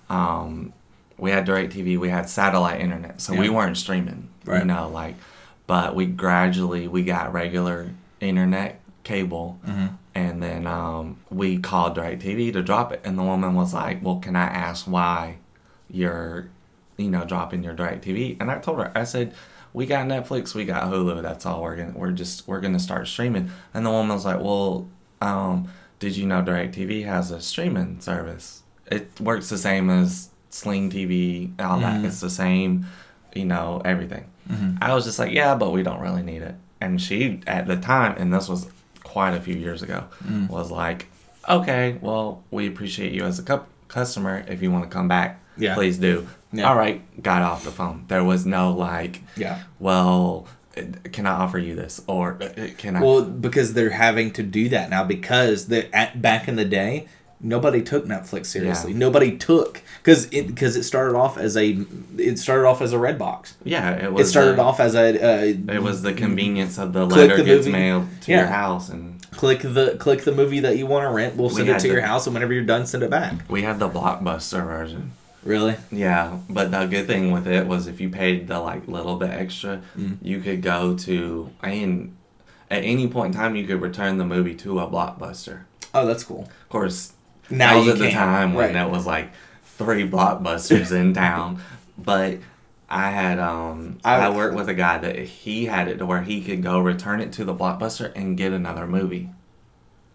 um, we had DirecTV. We had satellite internet, so we weren't streaming. Right. You know, like, but we gradually we got regular internet cable, Mm-hmm. and then um, we called DirecTV to drop it, and the woman was like, "Well, can I ask why you're, you know, dropping your DirecTV?" And I told her, I said we got Netflix, we got Hulu. That's all we're gonna. We're just we're gonna start streaming. And the woman was like, "Well, um, did you know DirecTV has a streaming service? It works the same as Sling TV, all that. Mm-hmm. It's the same, you know, everything." Mm-hmm. I was just like, "Yeah, but we don't really need it." And she, at the time, and this was quite a few years ago, mm. was like, "Okay, well, we appreciate you as a cup- customer. If you want to come back, Yeah. please do. Yeah. All right, got off the phone. There was no like, Yeah. well, can I offer you this or can I? Well, because they're having to do that now because the at, back in the day, nobody took Netflix seriously. Yeah. Nobody took because it because it started off as a it started off as a Redbox. yeah, it was. It started a- off as a uh, It was the convenience of the letter the gets movie. mailed to Yeah. your house, and click the click the movie that you want to rent. We'll send it to the- your house, and whenever you're done, send it back. we had the blockbuster version. Really? Yeah, but the good thing with it was if you paid the like little bit extra, Mm. you could go to and at any point in time you could return the movie to a blockbuster. Oh, that's cool. Of course, Now that was at the time when Right. there was like three blockbusters in town, but. I had um I- I, worked with a guy that he had it to where he could go return it to the blockbuster and get another movie.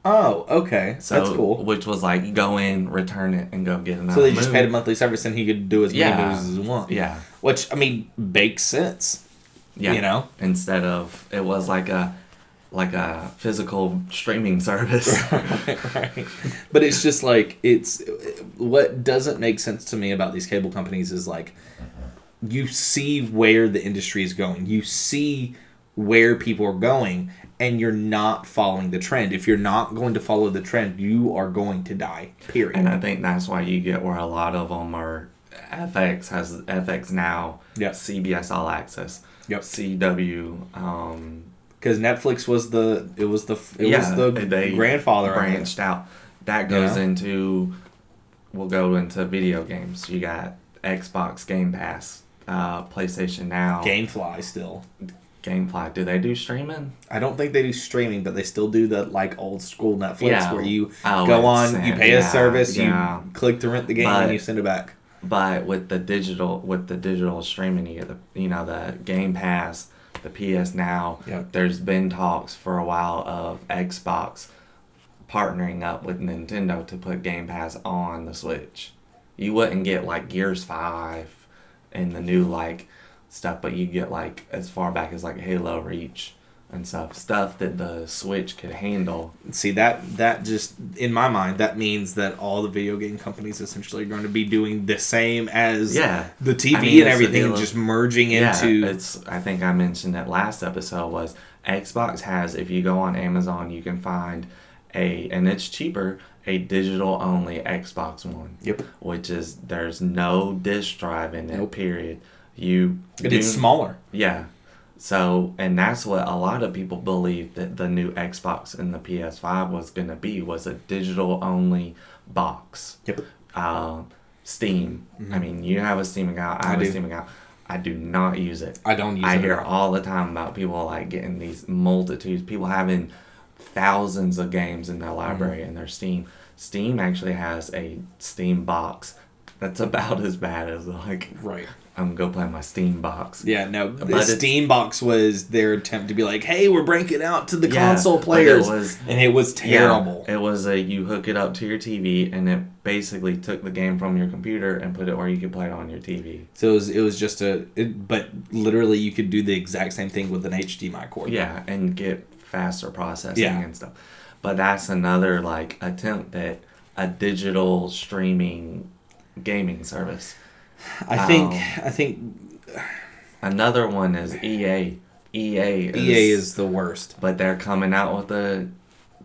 Oh, okay. So that's cool. Which was like go in, return it, and go get another. So they just movie. paid a monthly service, and he could do as many Yeah. movies as he want. Yeah, Which I mean makes sense. yeah. You know. instead of it was like a like a physical streaming service. right. But it's just like it's what doesn't make sense to me about these cable companies is like you see where the industry is going. You see where people are going and you're not following the trend. If you're not going to follow the trend, you are going to die. Period. and I think that's why you get where a lot of them are. FX has FX now. Yep. CBS All Access. Yep. CW. Um, Because Netflix was the it was the it yeah, was the grandfather branched out. That goes Yeah. into. We'll go into video games. You got Xbox Game Pass, uh, PlayStation Now, Gamefly still. GameFly. Do they do streaming? I don't think they do streaming, but they still do the like old school Netflix Yeah. where you Oh, go on, you pay a service, you click to rent the game, But- and you send it back. But with the digital, with the digital streaming, you get the you know the Game Pass, the PS Now. Yep. There's been talks for a while of Xbox partnering up with Nintendo to put Game Pass on the Switch. You wouldn't get like Gears Five and the new like stuff, but you get like as far back as like Halo Reach and stuff, stuff that the Switch could handle. See that that just in my mind that means that all the video game companies essentially are going to be doing the same as Yeah. the TV I mean, and everything, just merging Yeah, into. it's. I think I mentioned that last episode was Xbox has. If you go on Amazon, you can find a, and it's cheaper, a digital only Xbox One. Yep. Which is there's no disk drive in it. Nope. Period. You. It's smaller. Yeah. So, and that's what a lot of people believe that the new Xbox and the PS5 was going to be was a digital only box Yep. uh, Steam. I mean, you have a Steam account. I I have do. a Steam account. I do not use it. I don't use I it. I hear all. the time about people like getting these multitudes, people having thousands of games in their Mm-hmm. library and their Steam. Steam actually has a Steam box that's about as bad as like Right. I'm gonna go play my Steam box. Yeah, no. The But Steam box was their attempt to be like, "Hey, we're breaking out to the Yeah, console but it players," was- and it was terrible. Yeah, it was a you hook it up to your TV and it basically took the game from your computer and put it where you could play it on your TV. So it was, it was just a, it, but literally you could do the exact same thing with an HDMI cord. Yeah, and get faster processing Yeah. and stuff. But that's another like attempt at a digital streaming gaming service. I think, Um, I think Another one is EA. EA is, EA is the worst. but they're coming out with the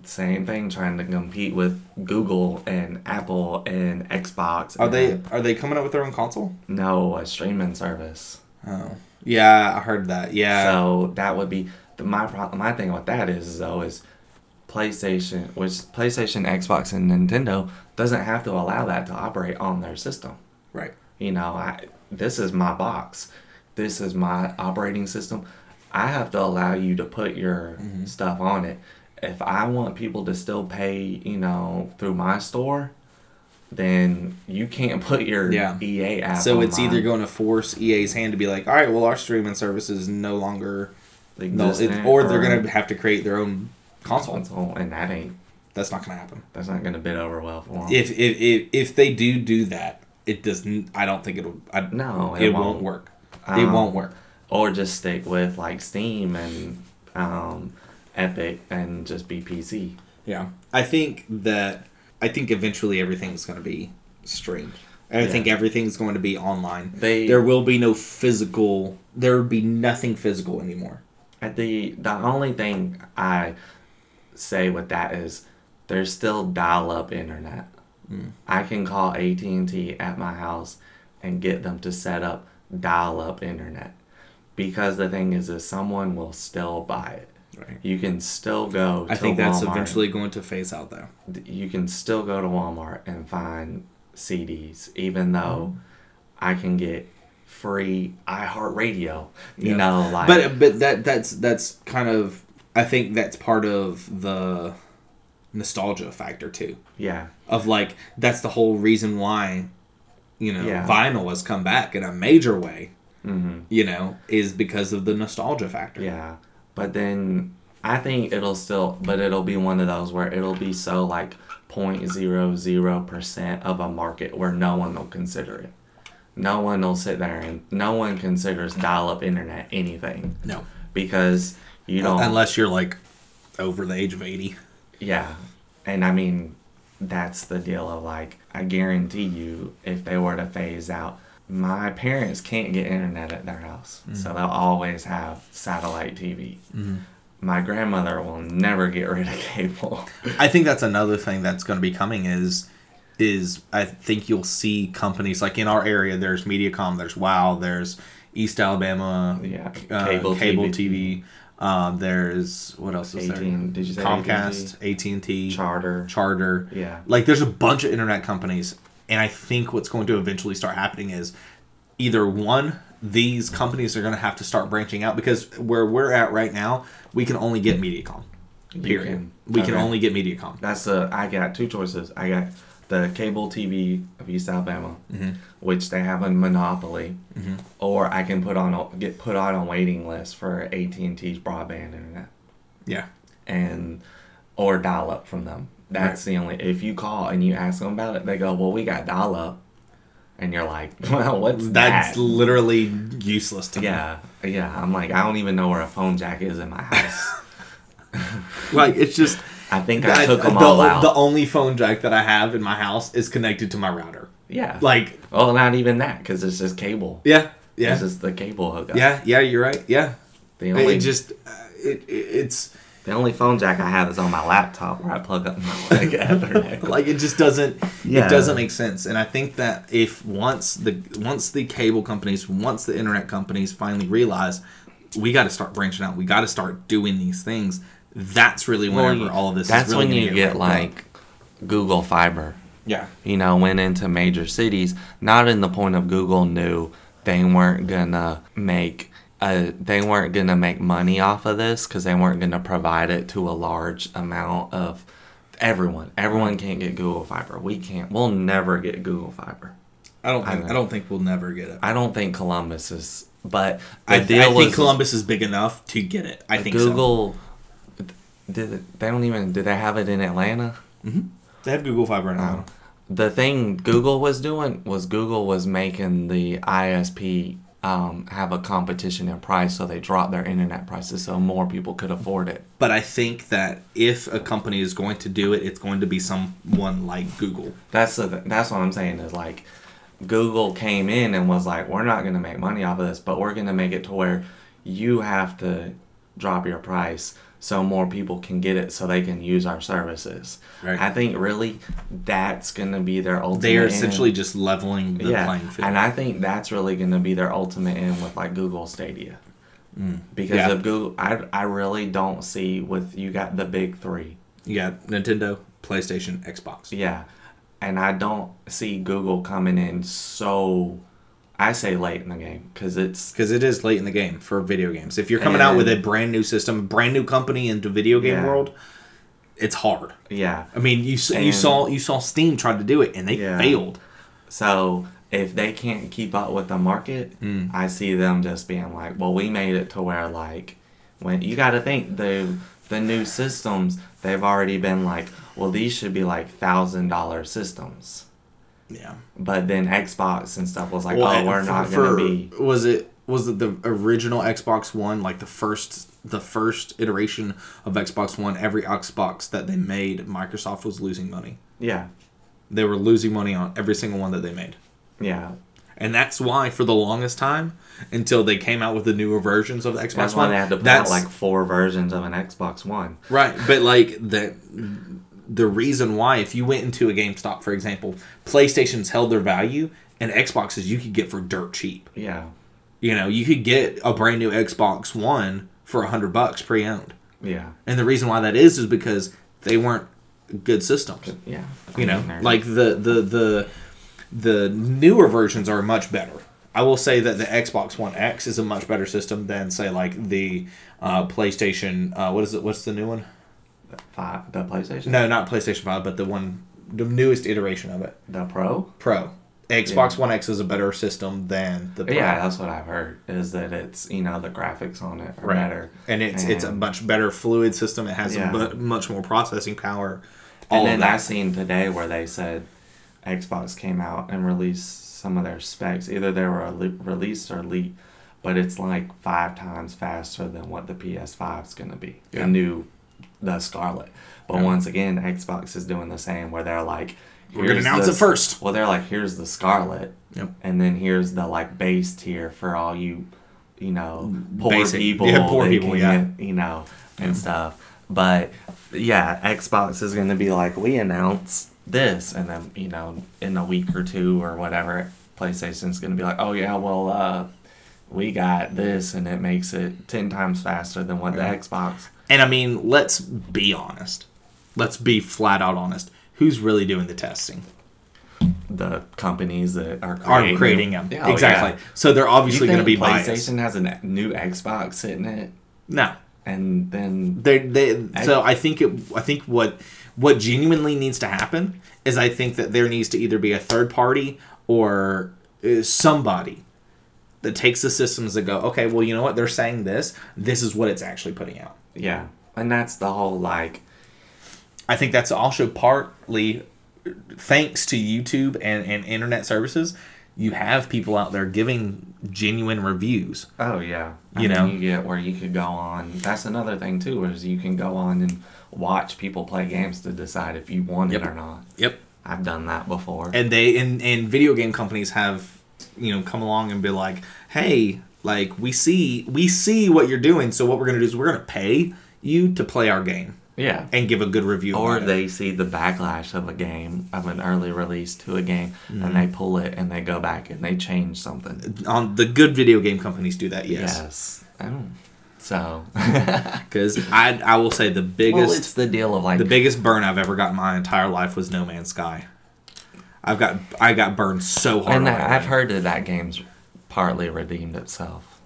same thing trying to compete with Google and Apple and Xbox. Are they, are they coming out with their own console? No, a streaming service. Oh, yeah, I heard that. Yeah, So that would be my problem. My thing with that is though is PlayStation, which PlayStation, Xbox, and Nintendo doesn't have to allow that to operate on their system. right. You know, I this is my box, this is my operating system. I have to allow you to put your Mm-hmm. stuff on it. If I want people to still pay, you know, through my store, then you can't put your Yeah. EA app. So it's either going to force EA's hand to be like, all right, well, our streaming service is no longer, no, it, existent or they're going to have to create their own console. console, and that ain't That's not going to happen. That's not going to bid over well for them. If, if if if they do do that, it doesn't. I don't think it'll. I, No, it, it won't. won't. work. it Um, won't work. or just stick with like Steam and um, Epic and just be PC. Yeah, I think that I think eventually everything's going to be streamed. I Yeah. think everything's going to be online. They- there will be no physical. There will be nothing physical anymore. At the the only thing I say with that is there's still dial up internet. I can call AT and T at my house and get them to set up dial up internet. Because the thing is, is someone will still buy it. Right. You can still go. I think that's Walmart. eventually going to phase out, though. You can still go to Walmart and find CDs, even though mm-hmm. I can get free iHeartRadio. You Yeah. know, like But but that that's that's kind of I think that's part of the nostalgia factor too. yeah, Of like that's the whole reason why you know Yeah. vinyl has come back in a major way. hmm You know, is because of the nostalgia factor. Yeah, but then I think it'll still, but it'll be one of those where it'll be so like 0.00 percent of a market where no one will consider it. No one will sit there and no one considers dial-up internet anything No, because you don't. unless you're like over the age of eighty. Yeah, and I mean that's the deal of like I guarantee you if they were to phase out. My parents can't get internet at their house, so they'll always have satellite TV. My grandmother will never get rid of cable. I think that's another thing that's going to be coming is is I think you'll see companies like in our area. There's MediaCom, there's Wow, there's East Alabama, Yeah, uh, cable cable, TV. TV. Um, there's what else is 18 there? did you say Comcast, AT and T, Charter. Charter. Yeah. like there's a bunch of internet companies, and I think what's going to eventually start happening is either one these companies are going to have to start branching out because where we're at right now, we can only get MediaCom. Period. can. We can only get MediaCom. That's a. I got two choices. I got the cable TV of East Alabama, mm-hmm. which they have a monopoly, mm-hmm. or I can put on a, get put on a waiting list for AT and T's broadband internet. Yeah. and or dial up from them. That's the only. If you call and you ask them about it, they go, "Well, we got dial up," and you're like, "Well, what's That's that?" literally useless to me. yeah, yeah. I'm like, I don't even know where a phone jack is in my house. Like it's just I think I I- took them the, all out. the only phone jack that I have in my house is connected to my router. yeah, Like well, not even that because it's just cable. yeah, yeah. It's just the cable hookup. yeah, yeah, you're right. Yeah. The only it just uh, it, it it's the only phone jack I have is on my laptop where I plug up my like Ethernet. like it just doesn't Yeah. it doesn't make sense and i think that if once the once the cable companies once the internet companies finally realize we got to start branching out we got to start doing these things that's really Well, whenever you- all of this That's is really when you get up. like Google Fiber. yeah you know, went into major cities, not in the point of Google knew they weren't gonna make uh, they weren't gonna make money off of this because they weren't gonna provide it to a large amount of everyone. Everyone can't get Google Fiber. We can't. We'll never get Google Fiber. i don't think I- i, don't think we'll never get it I don't think Columbus is. But i, deal I think columbus is big enough to get it i think so Google. Did they don't even? Did they have it in Atlanta? they have google fiber now the thing Google was doing was Google was making the ISP um, have a competition in price, so they dropped their internet prices so more people could afford it. but i think that if a company is going to do it it's going to be someone like google That's the that's what I'm saying is like Google came in and was like, we're not going to make money off of this, but we're going to make it to where you have to drop your price so more people can get it so they can use our services. Right. I think really that's going to be their ultimate. they are end. essentially just leveling the yeah, playing field and I think that's really going to be their ultimate end with like Google Stadia, mm. because Yeah. of Google, I I really don't see with you got the big three, You got Nintendo, PlayStation, Xbox. yeah, and I don't see Google coming in so, I say late in the game because it's Because it is late in the game for video games. If you're coming out with a brand new system, a brand new company into video game Yeah. world, it's hard. yeah. I mean, you s you saw you saw Steam try to do it and they Yeah. failed. So if they can't keep up with the market, Hmm. I see them just being like, "Well, we made it to where like when you got to think the the new systems they've already been like, well, these should be like thousand dollar systems." Yeah. But then Xbox and stuff was like, Well, "Oh, eh, we're for- not gonna be." Was it was it the original Xbox One, like the first the first iteration of Xbox One? Every Xbox that they made, Microsoft was losing money. Yeah, They were losing money on every single one that they made. Yeah. And that's why, for the longest time, until they came out with the newer versions of the Xbox That's why One, they had to put out like four versions of an Xbox One. right. But like the the reason why, if you went into a GameStop, for example, PlayStations held their value, and Xboxes you could get for dirt cheap. Yeah. You know, you could get a brand new Xbox One for a hundred bucks pre-owned, Yeah. and the reason why that is is because they weren't good systems. Yeah. You know, like the the the the newer versions are much better. I will say that the Xbox One X is a much better system than say like the uh, PlayStation. Uh, what is it? What's the new one? Five, the PlayStation. No, not PlayStation Five, but the one, the newest iteration of it, The Pro. Pro. Xbox One X is a better system than the Pro. Yeah, that's what I've heard. Is that it's you know the graphics on it are Right. better, and it's it's a much better fluid system. It has Yeah. bu- much more processing power. All and then I seen today where they said Xbox came out and released some of their specs. Either they were le- released or leaked, but it's like five times faster than what the PS5 is going to be. Yeah. The new, the Scarlett. But Yeah. once again, Xbox is doing the same where they're like, We're gonna announce it first." Well, they're like, here's the Scarlett, Yep. and then here's the like base tier for all you, you know, poor Basic. people. Yeah, poor people, yeah. you know, and stuff. But yeah, Xbox is going to be like, we announce this, and then you know, in a week or two or whatever, PlayStation's going to be like, oh yeah, well, uh, we got this, and it makes it ten times faster than what Yeah. the Xbox. And I mean, let's be honest. Let's be flat out honest. Who's really doing the testing? The companies that are Are creating, creating them Yeah, oh, exactly. yeah. So they're obviously going to be think biased. PlayStation has a new Xbox sitting in it, No, and then they they. So I think it. I think what what genuinely needs to happen is I think that there needs to either be a third party or uh, somebody that takes the systems that go, okay, well, you know what? They're saying this. This is what it's actually putting out. Yeah, and that's the whole like I think that's also partly thanks to YouTube and, and internet services. You have people out there giving genuine reviews. Oh yeah, You I know? mean, you get where you could go on. That's another thing too, is you can go on and watch people play games to decide if you want Yep. it or not. Yep. I've done that before. And they and, and video game companies have, you know, come along and be like, hey, like we see we see what you're doing, so what we're gonna do is we're gonna pay you to play our game yeah. and give a good review. Or it. they see the backlash of a game, of an early release to a game, Mm-hmm. and they pull it and they go back and they change something. on the good video game companies do that, yes. Yes. So. Because I I will say the biggest well, it's the deal of like The biggest burn I've ever got in my entire life was No Man's Sky. I've got I got burned so hard. And on that, that I've heard that that game's partly redeemed itself.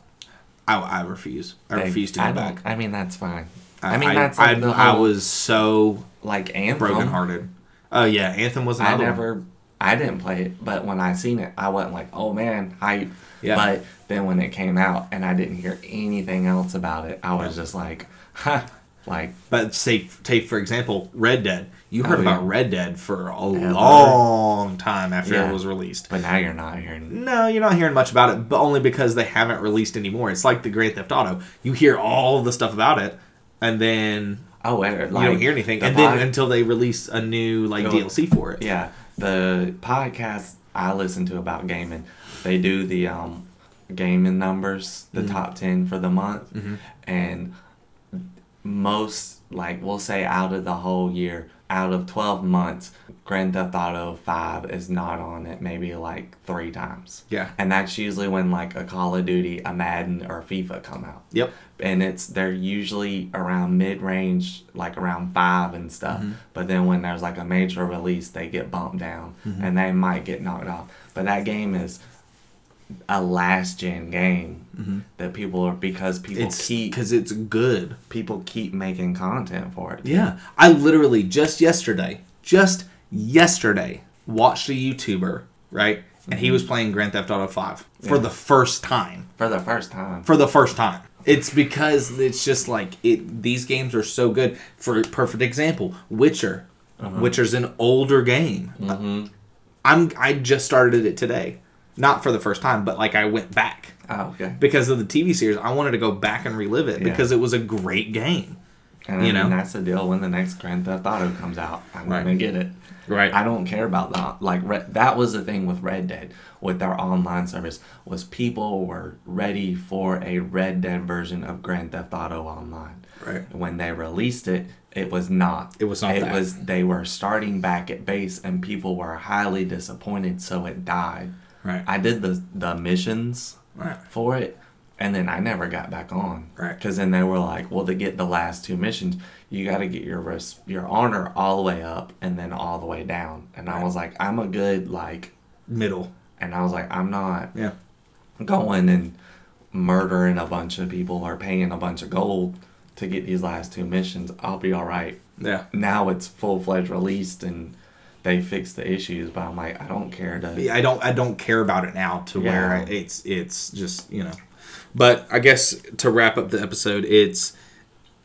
I, I refuse. I They- refuse to I go don't- back. I mean, that's fine. I, I mean, I, that's I, like the I was so Like Anthem. brokenhearted. Oh yeah, Anthem was I another one. never, I didn't play it, but when I seen it, I wasn't like, oh man, hype. Yeah. But then when it came out and I didn't hear anything else about it, I was just like, huh, like, But say take for example Red Dead. You heard Oh, about. Red Dead for a Ever. long time after Yeah. it was released. but now you're not hearing. No, you're not hearing much about it, but only because they haven't released anymore. It's like the Grand Theft Auto. You hear all the stuff about it, and then Oh, wait, like, you don't hear anything, the and then pod- until they release a new like DLC for it. yeah, the podcast I listen to about gaming, they do the um, gaming numbers, the Mm-hmm. top ten for the month, and most like we'll say out of the whole year, out of twelve months, Grand Theft Auto Five is not on it maybe like three times. Yeah. and that's usually when like a Call of Duty, a Madden, or FIFA come out Yep. and it's they're usually around mid range, like around five and stuff. Mm-hmm. But then when there's like a major release, they get bumped down mm-hmm. and they might get knocked off. But that game is a last gen game Mm-hmm. that people are because people It's keep because it's good. people keep making content for it. Yeah, I literally just yesterday, just yesterday, watched a YouTuber right, and he mm-hmm. was playing Grand Theft Auto Five for Yeah. the first time. for the first time. For the first time. It's because it's just like it. These games are so good. For perfect example, Witcher. Uh-huh. Witcher's an older game. Mm-hmm. I'm. I just started it today, not for the first time, but like I went back oh, okay. because of the TV series. I wanted to go back and relive it Yeah. because it was a great game. And I you mean, know? that's the deal. When the next Grand Theft Auto comes out, I'm Right. gonna get it. Right. I don't care about that. Like that was the thing with Red Dead with their online service was people were ready for a Red Dead version of Grand Theft Auto Online. Right. When they released it, it was not. It was not It that. was they were starting back at base, and people were highly disappointed, so it died. Right. I did the the missions Right. for it, and then I never got back on. Right. Because then they were like, well, to get the last two missions, you got to get your res- your honor all the way up and then all the way down. And I was like, I'm a good like, Middle. and I was like, I'm not Yeah. going and murdering a bunch of people or paying a bunch of gold to get these last two missions. I'll be all right. Yeah. Now it's full fledged released and they fix the issues, but I'm like, I don't care to. Yeah, I don't I don't care about it now to Yeah. where it's it's just you know. But I guess to wrap up the episode, it's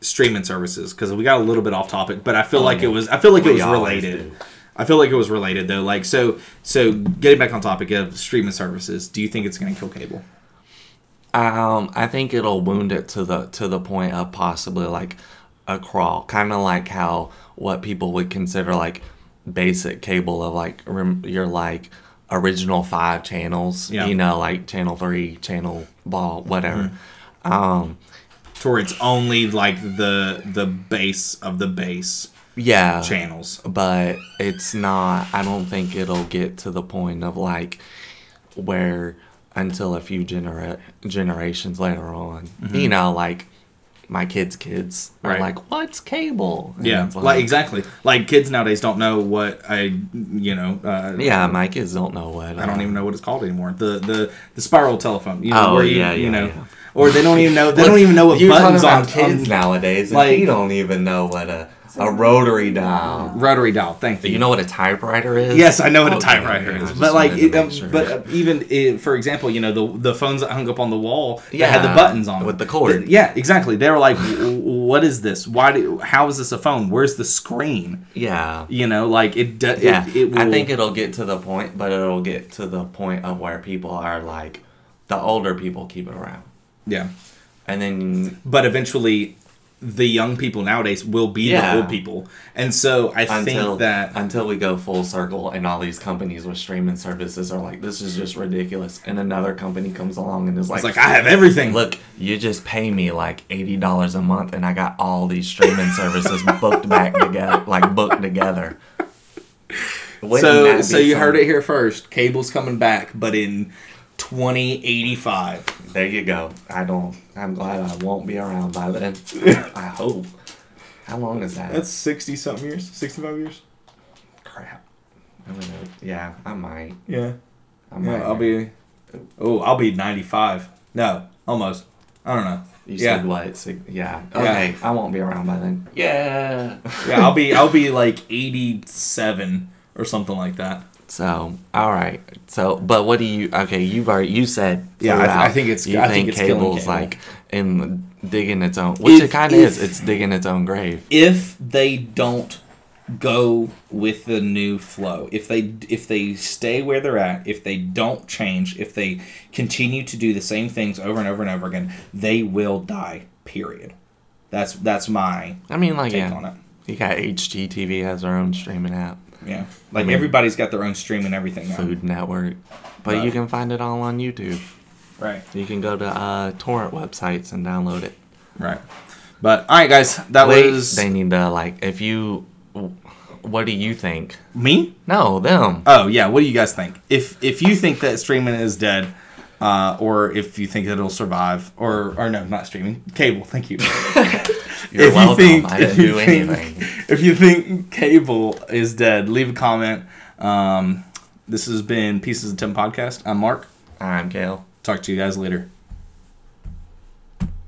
streaming services because we got a little bit off topic, but I feel Oh, like yeah. it was I feel like it was related. do. I feel like it was related though. Like so so getting back on topic of streaming services, do you think it's going to kill cable? Um, I think it'll wound it to the to the point of possibly like a crawl, kind of like how what people would consider like basic cable of like rem- your like original five channels. Yeah. You know, like channel three, channel ball, whatever. Mm-hmm. Um, To where it's only like the the base of the base yeah. channels. but it's not i don't think it'll get to the point of like where until a few genera- generations later on you know like my kids kids are. Right. like what's cable And Yeah, it's like exactly. Like kids nowadays don't know what I you know. Uh, yeah my kids don't know what I don't uh, even know what it's called anymore. The the the spiral telephone. You know, Oh, where you, yeah, you yeah, know, yeah. or they don't even know. They don't even know what you're talking buttons on, kids on nowadays like- you don't even know what a a rotary dial rotary dial. Thank you. you know what a typewriter is Yes, I know what a typewriter yeah, is, but like, it, um, sure. but uh, even uh, for example, you know the the phones that hung up on the wall that had the buttons on with them. the cord. Yeah, exactly. They were like, "What is this? Why? Do, how is this a phone? Where's the screen?" yeah You know, like it. do- it yeah, it, will, I think it'll get to the point, but it'll get to the point of where people are like, the older people keep it around, Yeah, and then but eventually, the young people nowadays will be Yeah. the old people, and so I until think that until we go full circle, and all these companies with streaming services are like, this is just ridiculous, and another company comes along and is like, like I have everything. look, you just pay me like eighty dollars a month, and I got all these streaming services booked back together, like booked together. Wouldn't so so you some- heard it here first. Cable's coming back, but in 2085. There you go. I don't. I'm glad I won't be around by then. I hope. How long is that? That's 60 something years, 65 years. crap. I'm gonna, uh, yeah, I might. Yeah. I might. Yeah, I'll be. Oh, I'll be 95. No, almost. I don't know. You yeah. said what? Six, yeah. Okay. I won't be around by then. Yeah. Yeah, I'll be I'll be like 87 or something like that. So, all right. So, but what do you? Okay, you've already you said. Yeah, I th- I think it's- You I think think it's cable's cable. like in digging its own, which If- it kind of is. It's digging its own grave. If they don't go with the new flow, if they if they stay where they're at, if they don't change, if they continue to do the same things over and over and over again, they will die. Period. That's that's my I mean, like take yeah, on it. you got HGTV has their own streaming app, Yeah, like mean- everybody's got their own stream and everything now. Food Network, but you can find it all on YouTube. Right. You can go to uh, torrent websites and download it. Right. But all right, guys, that Wait, was they need to like if you. What do you think? me. No, them. Oh yeah, what do you guys think? If if you think that streaming is dead, uh, or if you think that it'll survive, or or no, not streaming, cable. Thank you. You're if welcome. you think I didn't do think, anything. if you think cable is dead, leave a comment. Um, this has been Pieces of Tim podcast. I'm Mark. I'm Kale. Talk to you guys later.